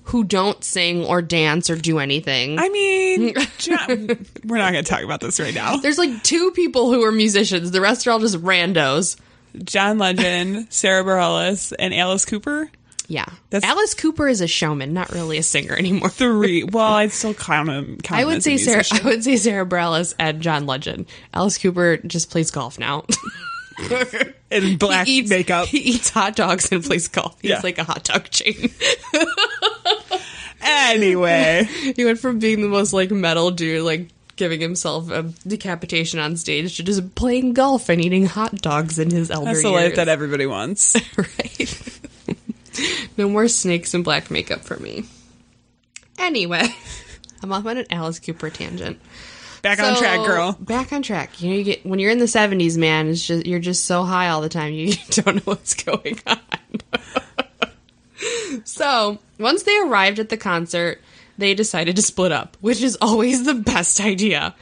Who don't sing or dance or do anything.
I mean, John, we're not going to talk about this right now.
There's like two people who are musicians. The rest are all just randos.
John Legend, Sara Bareilles, and Alice Cooper.
Yeah.
That's-
Alice Cooper is a showman, not really a singer anymore.
Three. Well, I'd still count him. Count
I would say
Sara.
I would say Sara Bareilles and John Legend. Alice Cooper just plays golf now.
in black
he eats,
makeup.
He eats hot dogs and plays golf. He's
Yeah.
like a hot dog chain.
Anyway,
he went from being the most like metal dude, like giving himself a decapitation on stage, to just playing golf and eating hot dogs in his elder
that's the
years.
life that everybody wants.
right. no more snakes and black makeup for me. Anyway, I'm off on an Alice Cooper tangent.
Back on track, girl.
Back on track. You know, you get when you're in the 70s, man. It's just you're just so high all the time. You don't know what's going on. so once they arrived at the concert, they decided to split up, which is always the best idea.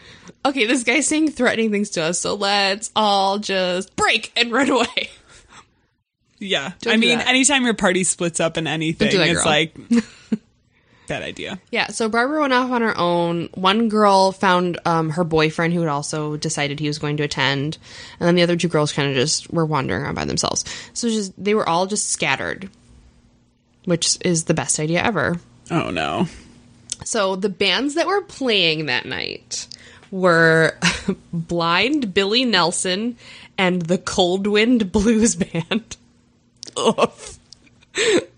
Okay, this guy's saying threatening things to us, so let's all just break and run away.
Yeah.
Don't
I mean,
that.
anytime your party splits up in anything, it's
girl.
like bad idea.
Yeah, so Barbara went off on her own. One girl found um, her boyfriend who had also decided he was going to attend, and then the other two girls kind of just were wandering around by themselves. So just they were all just scattered, which is the best idea ever.
Oh no.
So the bands that were playing that night were Blind Billy Nelson and the Cold Wind Blues Band. Oof.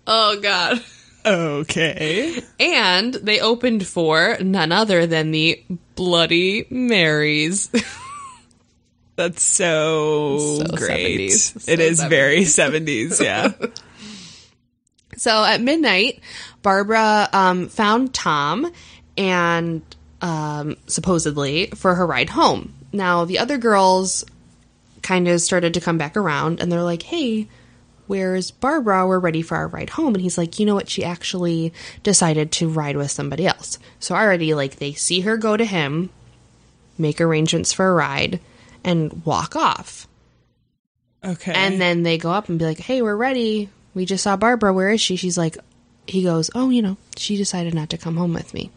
Oh god.
Okay.
And they opened for none other than the Bloody Marys.
That's so,
So
great.
70s.
It
So
is very 70s, yeah.
so at midnight, Barbara um, found Tom and um, supposedly for her ride home. Now, the other girls kind of started to come back around and they're like, hey, where's Barbara? We're ready for our ride home. And he's like, you know what? She actually decided to ride with somebody else. So already, like, they see her go to him, make arrangements for a ride, and walk off.
Okay.
And then they go up and be like, hey, we're ready. We just saw Barbara. Where is she? She's like, he goes, oh, you know, she decided not to come home with me.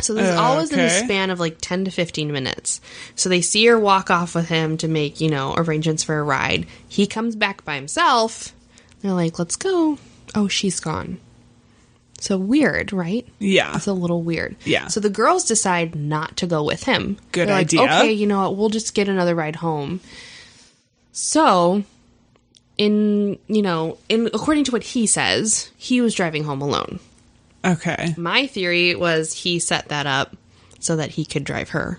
So this is always in the span of like 10 to 15 minutes. So they see her walk off with him to make, you know, arrangements for a ride. He comes back by himself. They're like, let's go. Oh, she's gone. So weird, right?
Yeah.
It's a little weird.
Yeah.
So the girls decide not to go with him.
Good
They're like,
idea.
okay, you know what? We'll just get another ride home. So, in you know, in according to what he says, he was driving home alone.
Okay.
My theory was he set that up so that he could drive her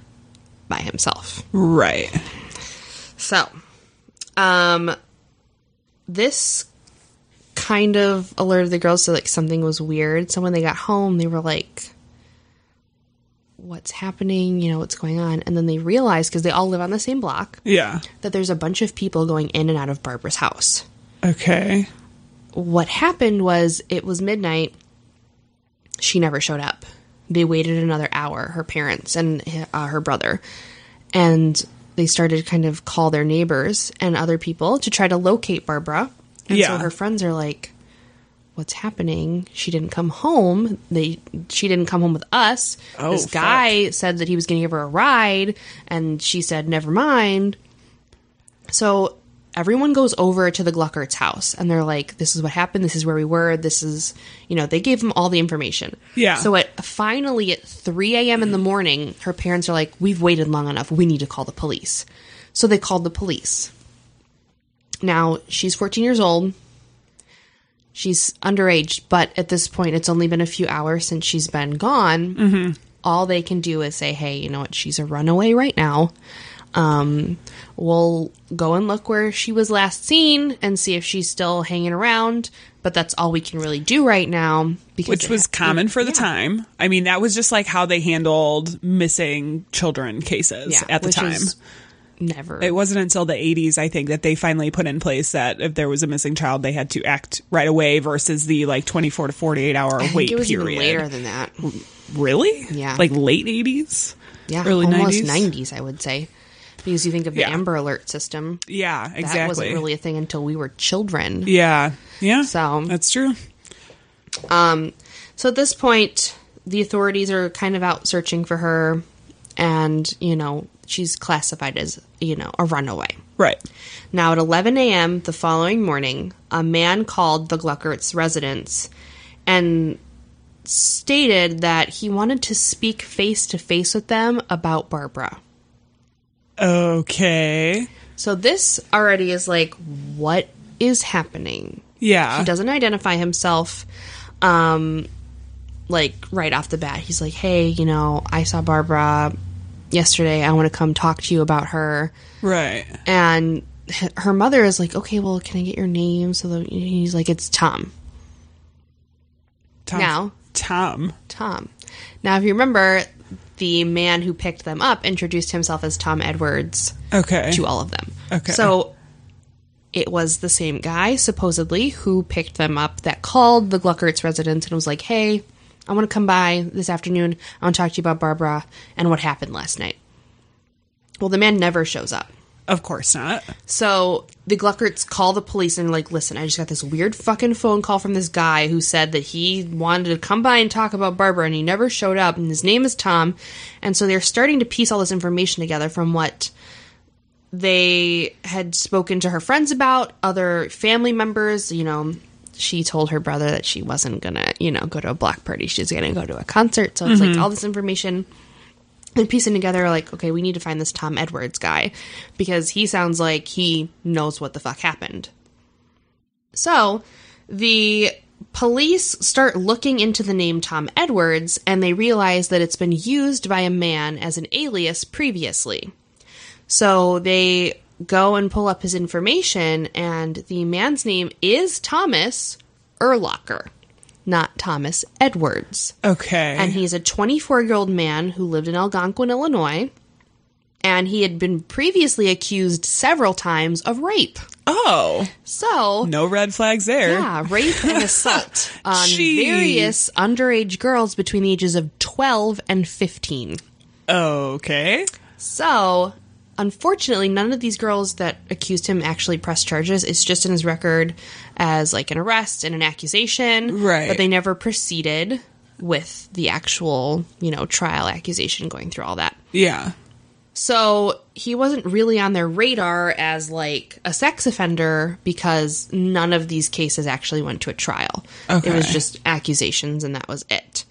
by himself.
Right.
So, um, this kind of alerted the girls to like something was weird. So when they got home, they were like, "What's happening? You know, what's going on?" And then they realized because they all live on the same block
Yeah.
that there's a bunch of people going in and out of Barbara's house.
Okay.
What happened was it was midnight. She never showed up. They waited another hour, her parents and uh, her brother, and they started to kind of call their neighbors and other people to try to locate Barbara. And
Yeah.
so her friends are like, what's happening? She didn't come home. They she didn't come home with us.
Oh,
this guy said that he was going to give her a ride, and she said never mind. So everyone goes over to the Glueckerts' house, and they're like, "This is what happened. This is where we were. This is you know." They gave them all the information.
Yeah.
So at finally at three a.m. in the morning, her parents are like, "We've waited long enough. We need to call the police." So they called the police. Now she's 14 years old. She's underage, but at this point, it's only been a few hours since she's been gone.
Mm-hmm.
All they can do is say, "Hey, you know what? She's a runaway right now. Um, we'll go and look where she was last seen and see if she's still hanging around." But that's all we can really do right now because
Which was common for the
yeah.
time. I mean, that was just like how they handled missing children cases
Yeah,
at the time.
Never.
It wasn't until the 80s, I think, that they finally put in place that if there was a missing child, they had to act right away versus the like 24 to 48 hour wait
it was
period.
even later than that.
Really?
Yeah.
Like late 80s?
Yeah,
Early
almost
90s?
90s, I would say. Because you think of the
Yeah.
Amber Alert system.
Yeah, exactly.
That wasn't really a thing until we were children.
Yeah. Yeah.
So
that's true.
Um, so at this point, the authorities are kind of out searching for her, and you know she's classified as you know a runaway.
Right.
Now at 11 a.m. the following morning, a man called the Glueckerts residence and stated that he wanted to speak face to face with them about Barbara.
Okay.
So this already is like, what is happening?
Yeah.
He doesn't identify himself. Um, like right off the bat, he's like, "Hey, you know, I saw Barbara yesterday. I want to come talk to you about her."
Right.
And her mother is like, "Okay, well, can I get your name?" So the, he's like, "It's Tom."
Tom.
Now,
Tom.
Tom. Now, if you remember, the man who picked them up introduced himself as Tom Edwards
Okay.
to all of them.
Okay.
So it was the same guy, supposedly, who picked them up that called the Glueckerts residence and was like, hey, I want to come by this afternoon. I want to talk to you about Barbara and what happened last night. Well, the man never shows up.
Of course not.
So the Glueckerts call the police and like, listen, I just got this weird fucking phone call from this guy who said that he wanted to come by and talk about Barbara and he never showed up and his name is Tom. And so they're starting to piece all this information together from what they had spoken to her friends about, other family members, you know, she told her brother that she wasn't gonna, you know, go to a block party. She's gonna go to a concert. So it's like
Mhm.
all this information and piecing together like okay we need to find this tom edwards guy because he sounds like he knows what the fuck happened. So the police start looking into the name tom edwards and they realize that it's been used by a man as an alias previously. So they go and pull up his information and the man's name is thomas erlacher not thomas edwards
Okay.
and he's a 24 year old man who lived in Algonquin, Illinois. And he had been previously accused several times of rape.
Oh.
So.
No red flags there.
Yeah, rape and assault on
Jeez.
various underage girls between the ages of 12 and 15.
Okay.
So, unfortunately, none of these girls that accused him actually pressed charges. It's just in his record as like an arrest and an accusation.
Right.
But they never proceeded with the actual, you know, trial accusation going through all that.
Yeah.
So he wasn't really on their radar as like a sex offender because none of these cases actually went to a trial.
Okay.
It was just accusations and that was it.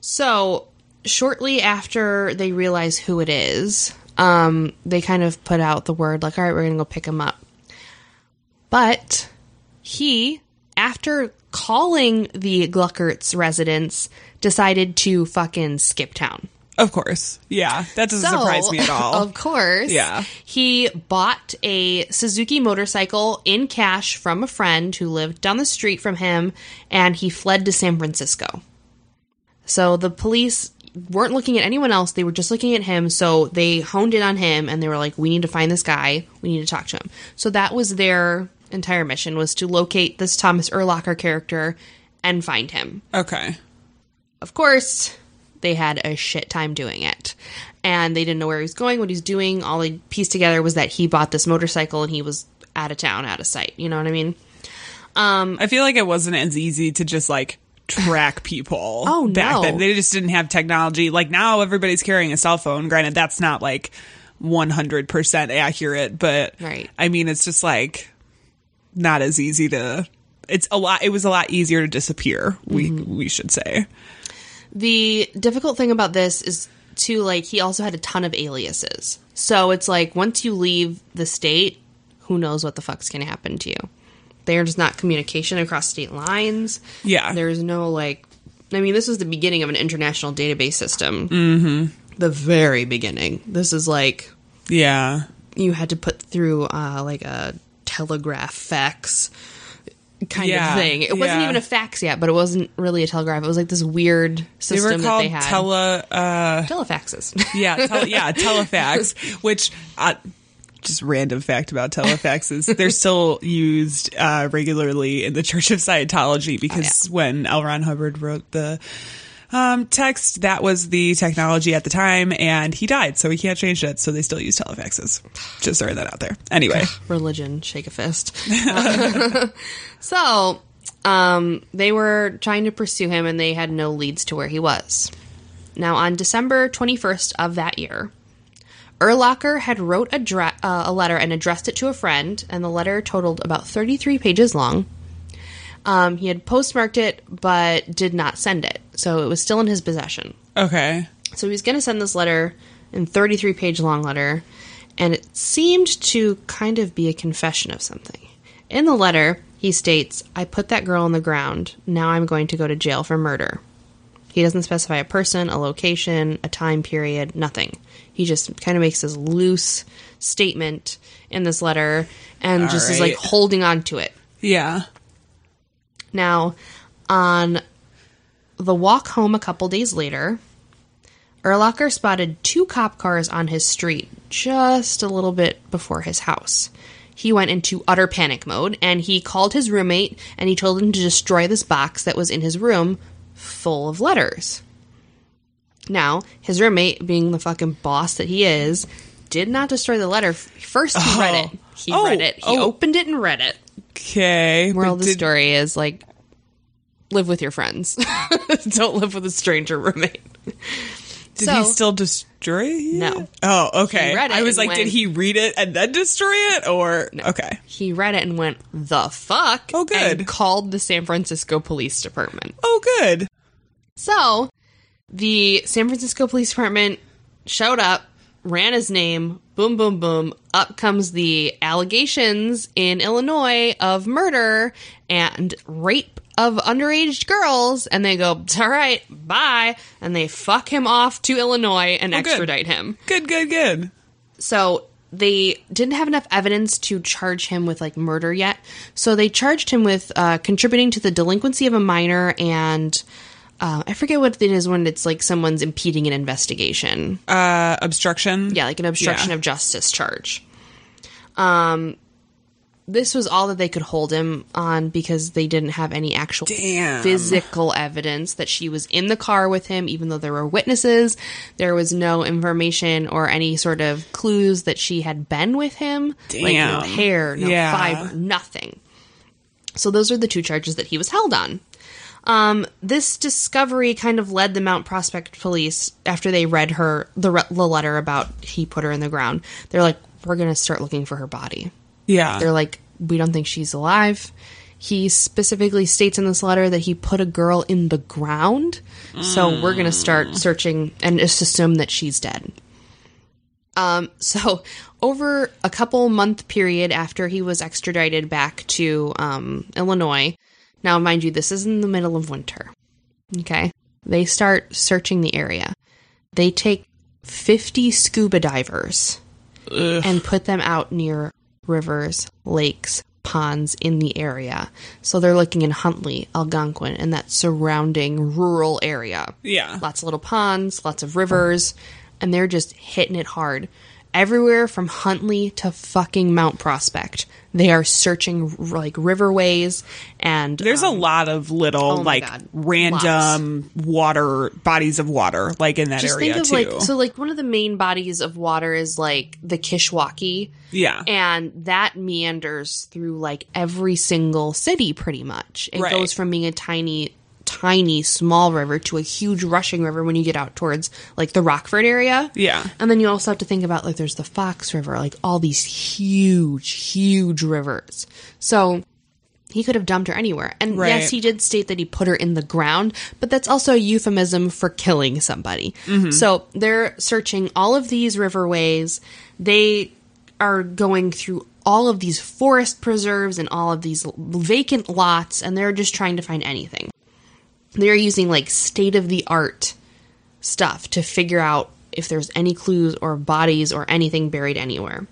So shortly after they realize who it is, um, they kind of put out the word like, all right, we're going to go pick him up. But he, after calling the Glueckerts residence, decided to fucking skip town.
Of course. Yeah. That doesn't
So,
surprise me at all.
Of course.
Yeah.
He bought a Suzuki motorcycle in cash from a friend who lived down the street from him, and he fled to San Francisco. So the police weren't looking at anyone else, they were just looking at him. So they honed in on him and they were like, We need to find this guy, we need to talk to him. So that was their entire mission was to locate this Thomas Erlacher character and find him.
Okay.
Of course, they had a shit time doing it. And they didn't know where he was going, what he's doing. All they pieced together was that he bought this motorcycle and he was out of town, out of sight. You know what I mean? Um,
I feel like it wasn't as easy to just like track people.
Oh,
back
no.
then they just didn't have technology. Like now, everybody's carrying a cell phone. Granted, that's not like one hundred percent accurate, but
Right.
I mean, it's just like not as easy to. It's a lot. It was a lot easier to disappear. We
Mm-hmm.
we should say.
The difficult thing about this is to like he also had a ton of aliases. So it's like once you leave the state, who knows what the fuck's going to happen to you. There's not communication across state lines.
Yeah.
There's no like I mean this was the beginning of an international database system. Mhm. The very beginning. This is like
Yeah.
you had to put through uh like a telegraph fax kind
Yeah,
of thing. It wasn't even a fax yet, but it wasn't really a telegraph. It was like this weird
They
system
were
that
called
they had.
tele. Uh,
Telefaxes.
Yeah, tele, yeah, telefax, which uh, just random fact about telefaxes, they're still used uh, regularly in the Church of Scientology because when L. Ron Hubbard wrote the um, text, that was the technology at the time, and he died, so he can't change it. So they still use telefaxes. Just throwing that out there. Anyway,
religion, shake a fist. so, um, they were trying to pursue him and they had no leads to where he was. Now, on December 21st of that year, Erlacher had wrote a, dra- uh, a letter and addressed it to a friend, and the letter totaled about 33 pages long. Um, he had postmarked it, but did not send it, so it was still in his possession.
okay,
So he was going to send this letter, a 33 page long letter, and it seemed to kind of be a confession of something. In the letter, he states, I put that girl on the ground. Now I'm going to go to jail for murder. He doesn't specify a person, a location, a time period, nothing. He just kind of makes this loose statement in this letter and
All
just is like holding on to it.
yeah,
Now, on the walk home a couple days later, Erlacher spotted two cop cars on his street just a little bit before his house. He went into utter panic mode and he called his roommate and he told him to destroy this box that was in his room full of letters. Now, his roommate, being the fucking boss that he is, did not destroy the letter. First, he read it. Oh. He
Oh.
read it. He
Oh.
opened it and read it.
okay.
Moral of the
did-
story is like live with your friends. Don't live with a stranger roommate.
Did
So-
he still destroy it?
No.
Oh, okay.
He read it
I was like, did he read it and then destroy it, or okay?
He read it and went, "The fuck!"
Oh, good.
And called the San Francisco Police Department.
Oh, good.
So, the San Francisco Police Department showed up, ran his name, boom, boom, boom. Up comes the allegations in Illinois of murder and rape of underage girls, and they go, "All right, bye," and they fuck him off to Illinois and
Oh, good.
extradite him.
Good, good, good.
So they didn't have enough evidence to charge him with like murder yet. So they charged him with uh, contributing to the delinquency of a minor and uh, I forget what it is when it's like someone's impeding an investigation.
Uh, obstruction.
Yeah, like an obstruction
Yeah.
of justice charge. Um, this was all that they could hold him on because they didn't have any actual
Damn.
physical evidence that she was in the car with him, even though there were witnesses. There was no information or any sort of clues that she had been with him. Like no
Damn.
hair, no
Yeah.
fiber, nothing. So those are the two charges that he was held on. Um, this discovery kind of led the Mount Prospect police after they read her the, re- the letter about he put her in the ground. They're like, we're gonna start looking for her body.
Yeah.
They're like, we don't think she's alive. He specifically states in this letter that he put a girl in the ground. So we're going to start searching and just assume that she's dead. Um, so over a couple month period after he was extradited back to um, Illinois, now mind you, this is in the middle of winter. Okay. They start searching the area. They take 50 scuba divers and put them out near rivers, lakes, ponds in the area. So they're looking in Huntley, Algonquin, and that surrounding rural area.
Yeah.
Lots of little ponds, lots of rivers, and they're just hitting it hard. Everywhere from Huntley to fucking Mount Prospect. They are searching like riverways and
There's a um, lot of little
oh
like
God,
random water bodies of water like in that
just
area
think of
too.
like so like one of the main bodies of water is like the Kishwaukee.
yeah.
And that meanders through like every single city pretty much. It
Right.
goes from being a tiny tiny small river to a huge rushing river when you get out towards like the Rockford area.
Yeah.
And then you also have to think about like there's the Fox River, like all these huge, huge rivers. So he could have dumped her anywhere. And
Right.
yes, he did state that he put her in the ground, but that's also a euphemism for killing somebody.
Mhm.
So they're searching all of these riverways. They are going through all of these forest preserves and all of these vacant lots, and they're just trying to find anything. They're using like state of the art stuff to figure out if there's any clues or bodies or anything buried anywhere.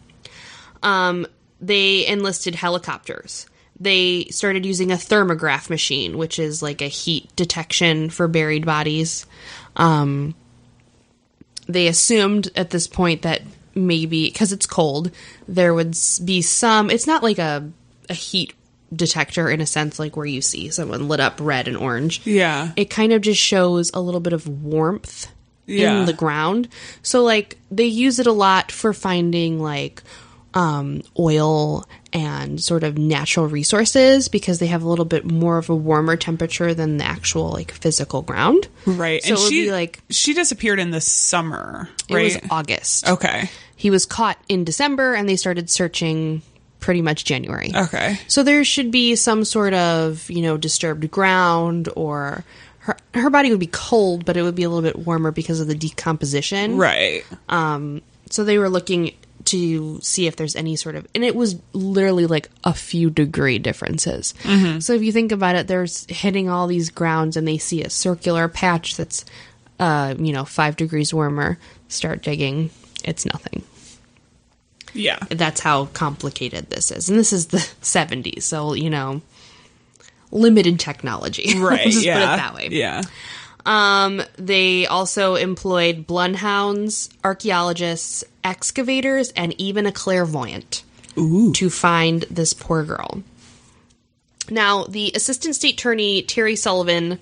Um, they enlisted helicopters. They started using a thermograph machine, which is like a heat detection for buried bodies. Um, they assumed at this point that maybe because it's cold, there would be some. It's not like a a heat detector in a sense, like where you see someone lit up red and orange.
Yeah.
It kind of just shows a little bit of warmth
Yeah.
in the ground. So like they use it a lot for finding like um oil and sort of natural resources because they have a little bit more of a warmer temperature than the actual like physical ground.
Right.
So
and she
like
she disappeared in the summer,
it
right?
was August.
Okay.
He was caught in December and they started searching pretty much January.
Okay.
So there should be some sort of, you know, disturbed ground or her her body would be cold, but it would be a little bit warmer because of the decomposition.
Right.
Um so they were looking to see if there's any sort of and it was literally like a few degree differences.
Mhm.
So if you think about it, there's hitting all these grounds and they see a circular patch that's uh, you know, five degrees warmer, start digging, it's nothing.
Yeah.
That's how complicated this is. And this is the 70s, so, you know, limited technology.
Right.
Just
yeah.
put it that way.
Yeah.
Um, they also employed bloodhounds, archaeologists, excavators, and even a clairvoyant to find this poor girl. Now, the assistant state attorney Terry Sullivan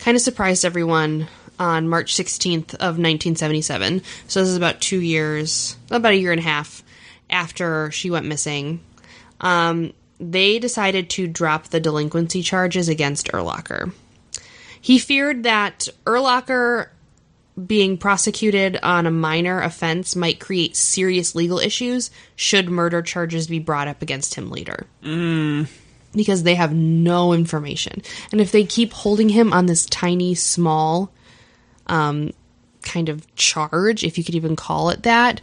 kind of surprised everyone on March 16th of 1977. So this is about 2 years, about a year and a half after she went missing. Um, they decided to drop the delinquency charges against Erlacher. He feared that Erlacher being prosecuted on a minor offense might create serious legal issues should murder charges be brought up against him later.
Mm.
Because they have no information. And if they keep holding him on this tiny, small, um, kind of charge, if you could even call it that,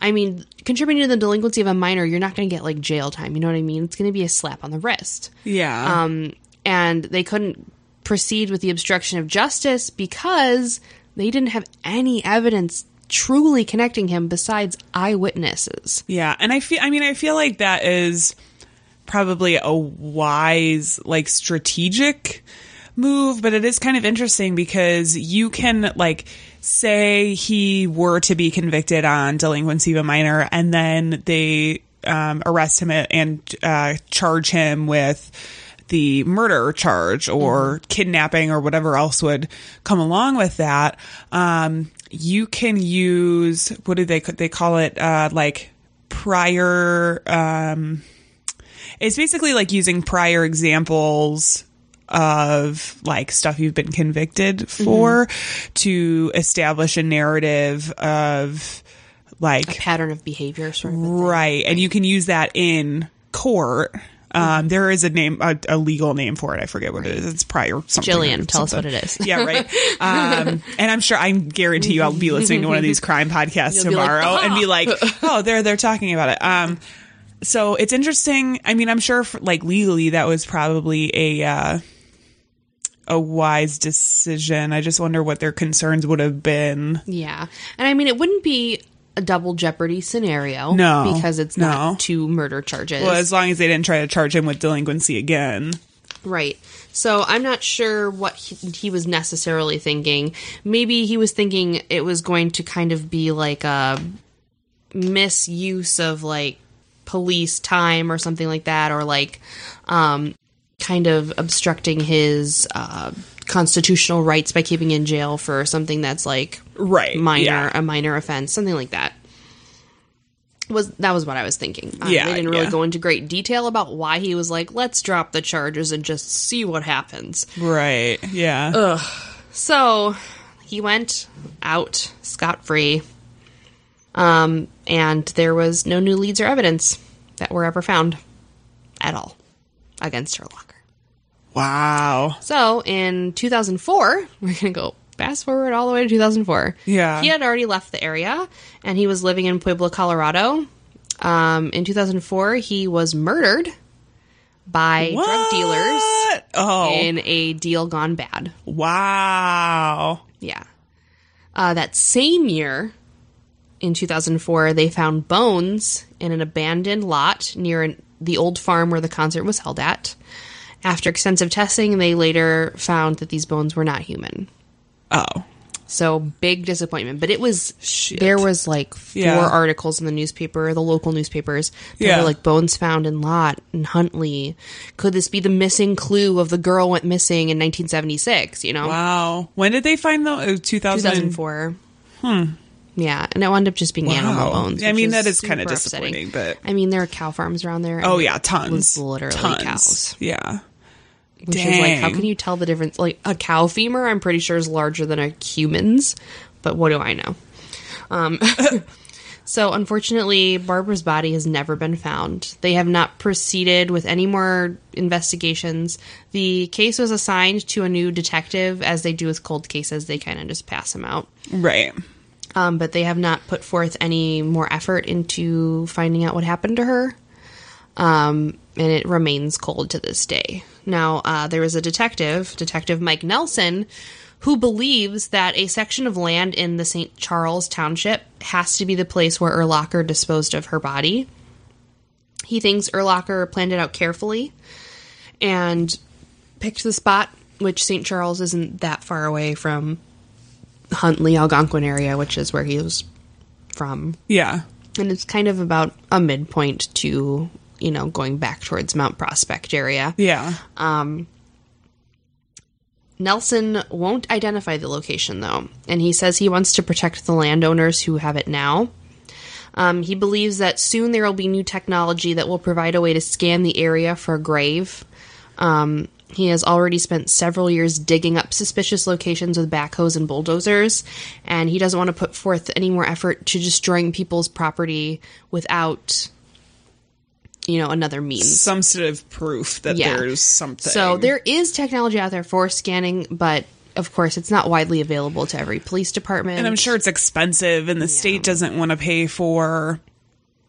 I mean, contributing to the delinquency of a minor, you're not going to get like jail time. You know what I mean? It's going to be a slap on the wrist.
Yeah.
Um, and they couldn't proceed with the obstruction of justice because they didn't have any evidence truly connecting him besides eyewitnesses.
Yeah, and I feel I mean I feel like that is probably a wise like strategic move, but it is kind of interesting because you can like say he were to be convicted on delinquency of a minor and then they um, arrest him and uh, charge him with the murder charge or kidnapping or whatever else would come along with that. Um, you can use what do they they call it? Uh, like prior. Um, it's basically like using prior examples of like stuff you've been convicted for to establish a narrative of like
a pattern of behavior sort of
right and you can use that in court um, there is a name, a, a legal name for it. I forget what it is. It's prior something.
Jillian, tell us what it is.
Yeah, right. Um, and I'm sure, I guarantee you, I'll be listening to one of these crime podcasts
You'll be like,
tomorrow and be
"Ah."
like, oh, they're they're talking about it. Um, so it's interesting. I mean, I'm sure, for, like legally, that was probably a uh, a wise decision. I just wonder what their concerns would have been.
Yeah. And I mean, it wouldn't be a double jeopardy scenario.
No,
Because it's
no.
not two murder charges.
Well, as long as they didn't try to charge him with delinquency again.
Right. So I'm not sure what he, he was necessarily thinking. Maybe he was thinking it was going to kind of be like a misuse of like police time or something like that, or like um, kind of obstructing his uh, constitutional rights by keeping in jail for something that's like
right
minor
yeah.
a minor offense, something like that. Was that was what I was thinking? Um,
Yeah,
they didn't really
yeah.
go into great detail about why he was like, "Let's drop the charges and just see what happens."
Right. Yeah.
Ugh. So he went out scot free. Um, and there was no new leads or evidence that were ever found at all against Erlacher.
Wow.
So in 2004, we're going to go fast forward all the way to 2004.
Yeah.
He had already left the area and he was living in Pueblo, Colorado. Um, in 2004, he was murdered by drug dealers
Oh.
in a deal gone bad.
Wow.
Yeah. Uh, that same year, in 2004, they found bones in an abandoned lot near an, the old farm where the concert was held at. After extensive testing, they later found that these bones were not human.
Oh.
So big disappointment. But it was there was like four
Yeah.
articles in the newspaper, the local newspapers. That
Yeah.
were like bones found in lot in Huntley. Could this be the missing clue of the girl went missing in 1976? You know.
Wow. When did they find the 2000?
2004.
Hmm.
Yeah, and it wound up just being
Wow.
animal bones.
I mean, that is
super upsetting.
disappointing, but-
I mean, there are cow farms around there.
Oh yeah, tons.
Literally
tons.
cows.
Yeah.
Which is like, how can you tell the difference? Like a cow femur, I'm pretty sure is larger than a human's, but what do I know? Um, so unfortunately, Barbara's body has never been found. They have not proceeded with any more investigations. The case was assigned to a new detective, as they do with cold cases. They kind of just pass them out.
Right.
Um, but they have not put forth any more effort into finding out what happened to her. Um, and it remains cold to this day. Now, uh, there is a detective, Detective Mike Nelson, who believes that a section of land in the St. Charles Township has to be the place where Erlacher disposed of her body. He thinks Erlacher planned it out carefully and picked the spot, which St. Charles isn't that far away from Huntley, Algonquin area, which is where he was from.
Yeah.
And it's kind of about a midpoint to, you know, going back towards Mount Prospect area.
Yeah.
Um, Nelson won't identify the location though, and he says he wants to protect the landowners who have it now. Um, he believes that soon there will be new technology that will provide a way to scan the area for a grave. Um, he has already spent several years digging up suspicious locations with backhoes and bulldozers, and he doesn't want to put forth any more effort to destroying people's property without, you know, another means.
Some sort of proof that
Yeah.
there's something.
So there is technology out there for scanning, but of course it's not widely available to every police department.
and I'm sure it's expensive, and the state doesn't want to pay for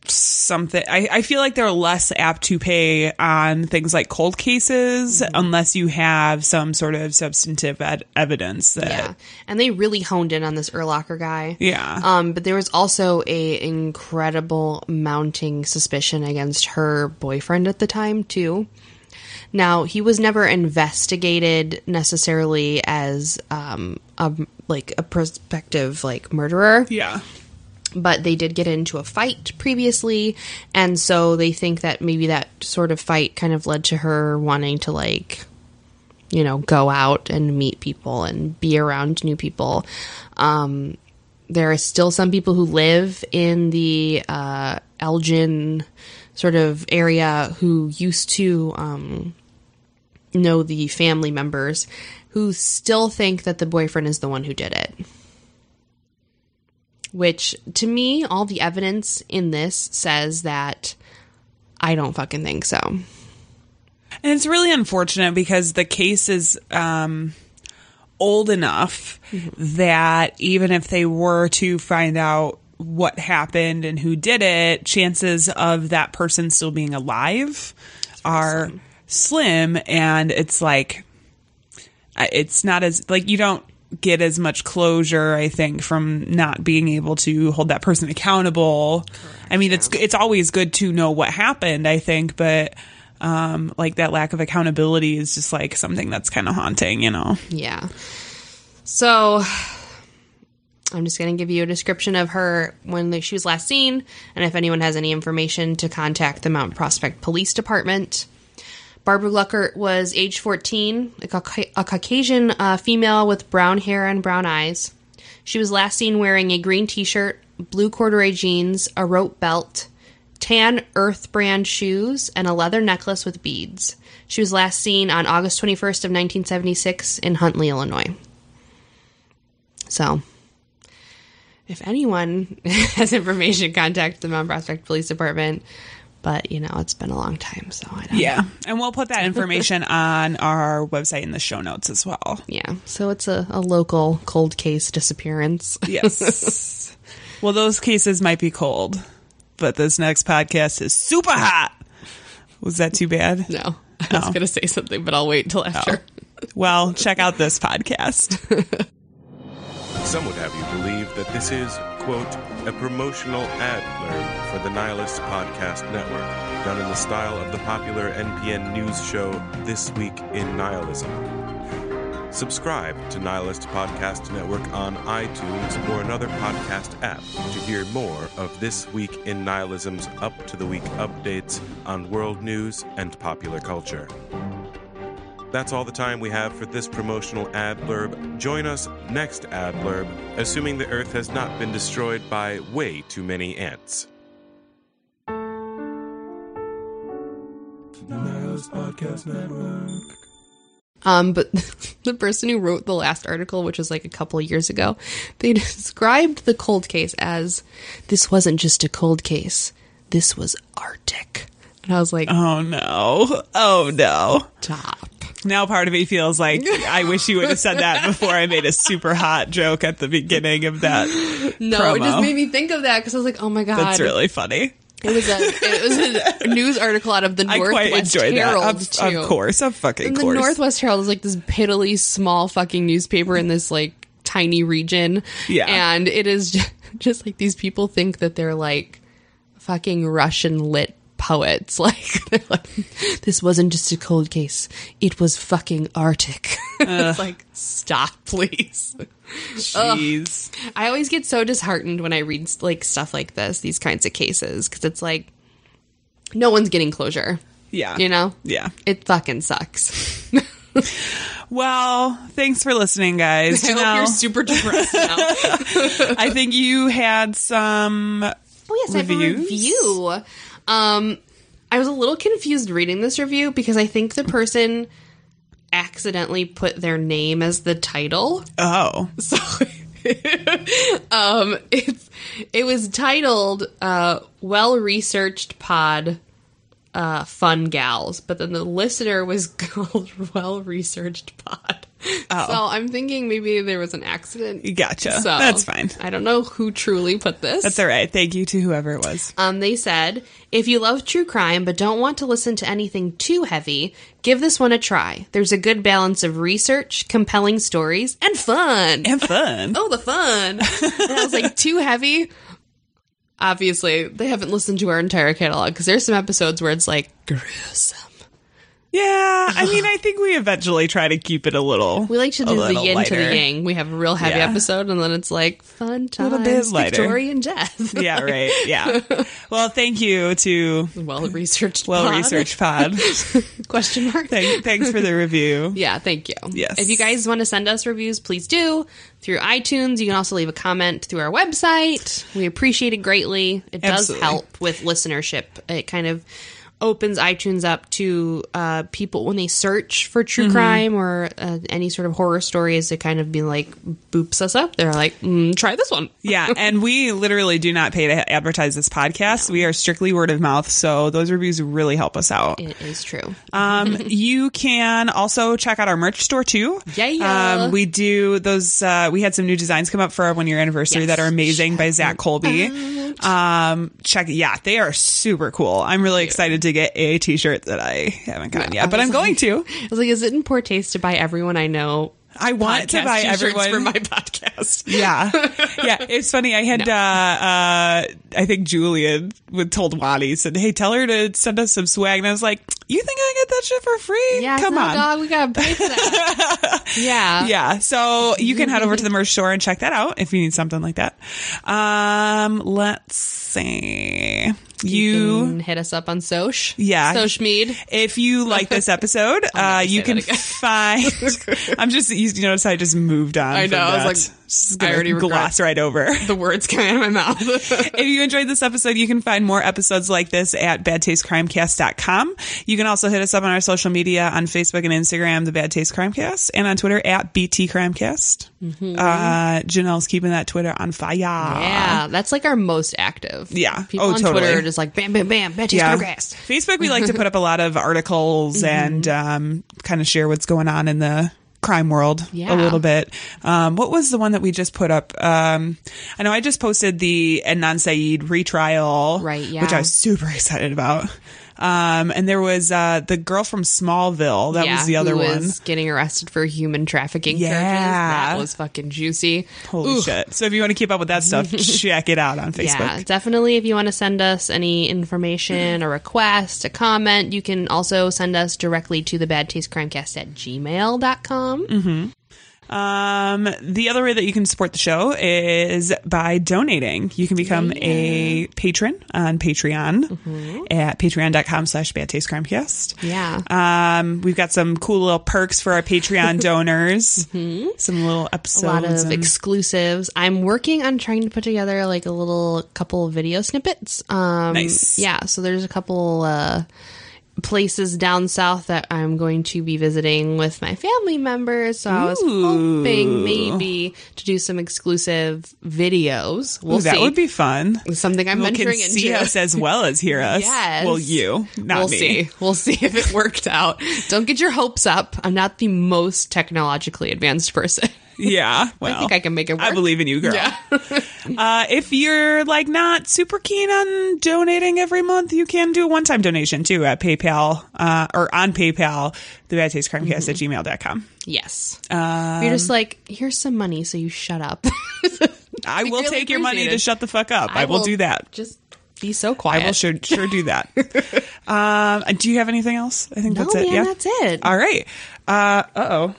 something. I, I feel like they're less apt to pay on things like cold cases
Mm-hmm.
unless you have some sort of substantive ed- evidence that.
Yeah. And they really honed in on this Erlacher guy.
Yeah.
Um, but there was also a incredible mounting suspicion against her boyfriend at the time too. Now he was never investigated necessarily as um, a like a prospective like murderer.
Yeah.
But they did get into a fight previously, and so they think that maybe that sort of fight kind of led to her wanting to like you know, go out and meet people and be around new people. Um, there are still some people who live in the uh, Elgin sort of area who used to um, know the family members who still think that the boyfriend is the one who did it. Which, to me, all the evidence in this says that I don't fucking think so.
And it's really unfortunate because the case is um, old enough that even if they were to find out what happened and who did it, chances of that person still being alive are slim. And it's like, it's not as, like, you don't get as much closure, I think, from not being able to hold that person accountable. I mean, it's it's always good to know what happened, I think, but um, like that lack of accountability is just like something that's kind of haunting, you know.
Yeah. So I'm just going to give you a description of her when she was last seen, and if anyone has any information, to contact the Mount Prospect Police Department. Barbara Glueckert was age 14, a, Cauca- a Caucasian uh, female with brown hair and brown eyes. She was last seen wearing a green t shirt, blue corduroy jeans, a rope belt, tan Earth brand shoes, and a leather necklace with beads. She was last seen on August 21st of 1976 in Huntley, Illinois. So, if anyone has information, contact the Mount Prospect Police Department. But you know, it's been a long time, so I don't.
Yeah, and we'll put that information on our website in the show notes as well.
Yeah, so it's a, a local cold case disappearance.
Yes. well, those cases might be cold, but this next podcast is super hot. Was that too bad?
No, I was going to say something, but I'll wait until oh. after.
Well, check out this podcast.
Some would have you believe that this is, quote, a promotional ad blurb for the Nihilist Podcast Network, done in the style of the popular NPN news show This Week in Nihilism. Subscribe to Nihilist Podcast Network on iTunes or another podcast app to hear more of This Week in Nihilism's up to the week updates on world news and popular culture. That's all the time we have for this promotional ad blurb. Join us next ad blurb, assuming the Earth has not been destroyed by way too many ants.
Nihilist Podcast Network.
Um, but the person who wrote the last article, which was like a couple of years ago, they described the cold case as this wasn't just a cold case, this was Arctic. And I was like,
oh no, oh no,
stop.
Now part of me feels like I wish you would have said that before I made a super hot joke at the beginning of that.
No,
promo.
it just made me think of that because I was like, oh my god,
That's really funny.
It was a it was a news article out of the
I quite
Northwest
enjoyed that.
Herald
Of-
too.
of course, of fucking
and the
course.
Northwest Herald is like this piddly small fucking newspaper in this like tiny region.
Yeah.
and it is just, just like these people think that they're like fucking Russian lit poets. Like they're like, this wasn't just a cold case; it was fucking Arctic. it's like, stop, please.
Jeez.
Ugh. I always get so disheartened when I read like stuff like this, these kinds of cases, because it's like no one's getting closure.
Yeah.
You know?
Yeah.
It fucking sucks.
Well, thanks for listening, guys.
I hope
Janelle.
you're super depressed now.
I think you had some.
Oh yes, I have a
reviews?
review. Um, I was a little confused reading this review because I think the person accidentally put their name as the title.
Oh,
so um, it's it was titled uh, "Well Researched Pod." Uh, fun gals, but then the listener was called Well Researched Pod.
Oh.
So I'm thinking maybe there was an accident.
Gotcha.
So
That's fine.
I don't know who truly put this.
That's all right. Thank you to whoever it was.
Um, they said, if you love true crime but don't want to listen to anything too heavy, give this one a try. There's a good balance of research, compelling stories, and fun.
And fun.
oh, the fun. and I was like, too heavy? Obviously, they haven't listened to our entire catalog because there's some episodes where it's like gruesome.
Yeah, I mean, I think we eventually try to keep it a little.
We like to do the yin to the yang. We have a real heavy
Yeah.
episode, and then it's like fun
A little
times,
lighter.
Victorian death.
yeah, right. Yeah. Well, thank you to
well researched,
well researched pod.
Question mark.
Thank, thanks for the review.
Yeah, thank you.
Yes.
If you guys want to send us reviews, please do through iTunes. You can also leave a comment through our website. We appreciate it greatly. It does
Absolutely.
help with listenership. It kind of opens iTunes up to uh, people when they search for true
Mhm.
crime or uh, any sort of horror stories. It kind of be like boops us up. They're like, mm, try this one.
Yeah, and we literally do not pay to advertise this podcast. We are strictly word of mouth, so those reviews really help us out.
It is true.
Um, you can also check out our merch store too.
Yeah, yeah.
Um, we do those. Uh, we had some new designs come up for our one year anniversary that are amazing by Zach Colby. Um, check. Yeah, they are super cool. I'm really excited to get a T-shirt that I haven't gotten yet, but I'm going to.
I was like, is it in poor taste to buy everyone I know
I want to buy everyone
for my podcast.
Yeah, yeah. It's funny. I had, uh, uh, I think Julian would told Wadi said, "Hey, tell her to send us some swag." And I was like, "You think I get that shit for free?
Yeah,
come on."
dog. We gotta pay for that. yeah,
yeah. So you can head over to the merch store and check that out if you need something like that. Um, let's see. You,
can hit us up on Soch.
Yeah.
Soch Mead.
If you like this episode, uh, you can find. I'm just, you notice I just moved on.
I
from
know, I was I already
gloss right over.
The words coming out of my mouth.
if you enjoyed this episode, you can find more episodes like this at badtastecrimecast.com. You can also hit us up on our social media on Facebook and Instagram, the Bad Taste Crimecast, and on Twitter at BT Crimecast.
Mhm.
Uh, Janelle's keeping that Twitter on fire.
yeah, that's like our most active.
Yeah.
People
Oh,
on
totally.
Twitter are just like bam, bam, bam, Bad Taste
Yeah.
Crimecast.
Facebook, we like to put up a lot of articles
Mhm.
and um, kind of share what's going on in the crime world
Yeah.
a little bit. Um, what was the one that we just put up? Um, I know I just posted the Adnan Syed retrial,
Right, yeah.
which I was super excited about. Um, and there was uh, the girl from Smallville. That
Yeah,
was the other one.
was getting arrested for human trafficking charges.
Yeah.
That was fucking juicy.
Holy
Ooh.
shit! So if you want to keep up with that stuff, check it out on Facebook.
Yeah, definitely. If you want to send us any information, a request, a comment, you can also send us directly to the bad taste crimecast at gmail.com.
Mm-hmm. Um, the other way that you can support the show is by donating. You can become a patron on Patreon at patreon.com slash bad taste crimecast.
Yeah.
Um, we've got some cool little perks for our Patreon donors. Some little episodes.
a lot of
and-
exclusives. I'm working on trying to put together like a little couple of video snippets. Um,
Nice.
Yeah, so there's a couple uh, places down south that I'm going to be visiting with my family members. So I was hoping maybe to do some exclusive videos. We'll
Ooh, that
see.
would be fun.
something I'm
People
venturing
can see
into.
us as well as hear us.
Yes.
Well, you, not
we'll
me.
see. We'll see if it worked out. Don't get your hopes up. I'm not the most technologically advanced person.
Yeah, well,
I think I can make it work.
I believe in you, girl.
Yeah.
uh, if you're like not super keen on donating every month, you can do a one-time donation too at PayPal uh, or on PayPal, the bad taste crimecast at gmail.com.
Yes.
Um,
You're just like, here's some money, so you shut up.
I will
really
take your money to shut the fuck up. I,
I
will,
will
do that.
Just be so quiet.
I will sure sure do that. um, do you have anything else? I think
No,
that's it.
man,
yeah,
that's it.
All right. Uh oh.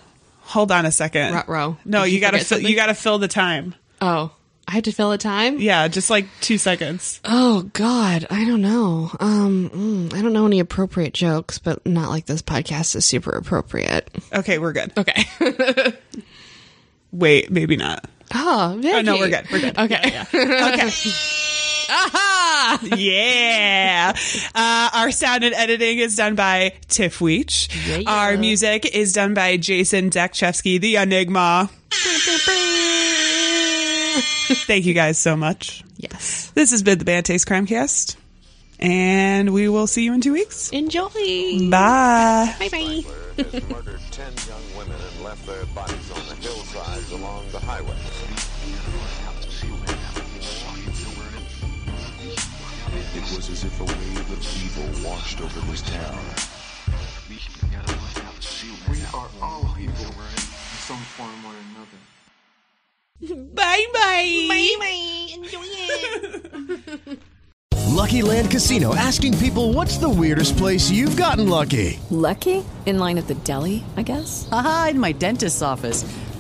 Hold on a second.
Ruh-roh.
No, you,
you
gotta
forget
fill,
something?
you gotta fill the time.
Oh, I had to fill a time.
Yeah, just like two seconds.
Oh God, I don't know. Um, mm, I don't know any appropriate jokes, but not like this podcast is super appropriate.
Okay, we're good.
Okay.
Wait, maybe not.
Oh, Vicky.
Oh, no, we're good. We're good.
Okay.
Okay.
Aha!
yeah. Uh, our sound and editing is done by Tiff Weech.
Yeah.
Our music is done by Jason Dekchevsky, the Enigma. Thank you guys so much.
Yes.
This has been the Bad Taste Crimecast, and we will see you in two weeks.
Enjoy.
Bye.
Bye bye.
Washed over this town.
We are all evil in some form or another.
Bye bye.
Bye bye. Enjoy it.
Lucky Land Casino asking people what's the weirdest place you've gotten lucky?
Lucky? In line at the deli, I guess?
Aha, in my dentist's office.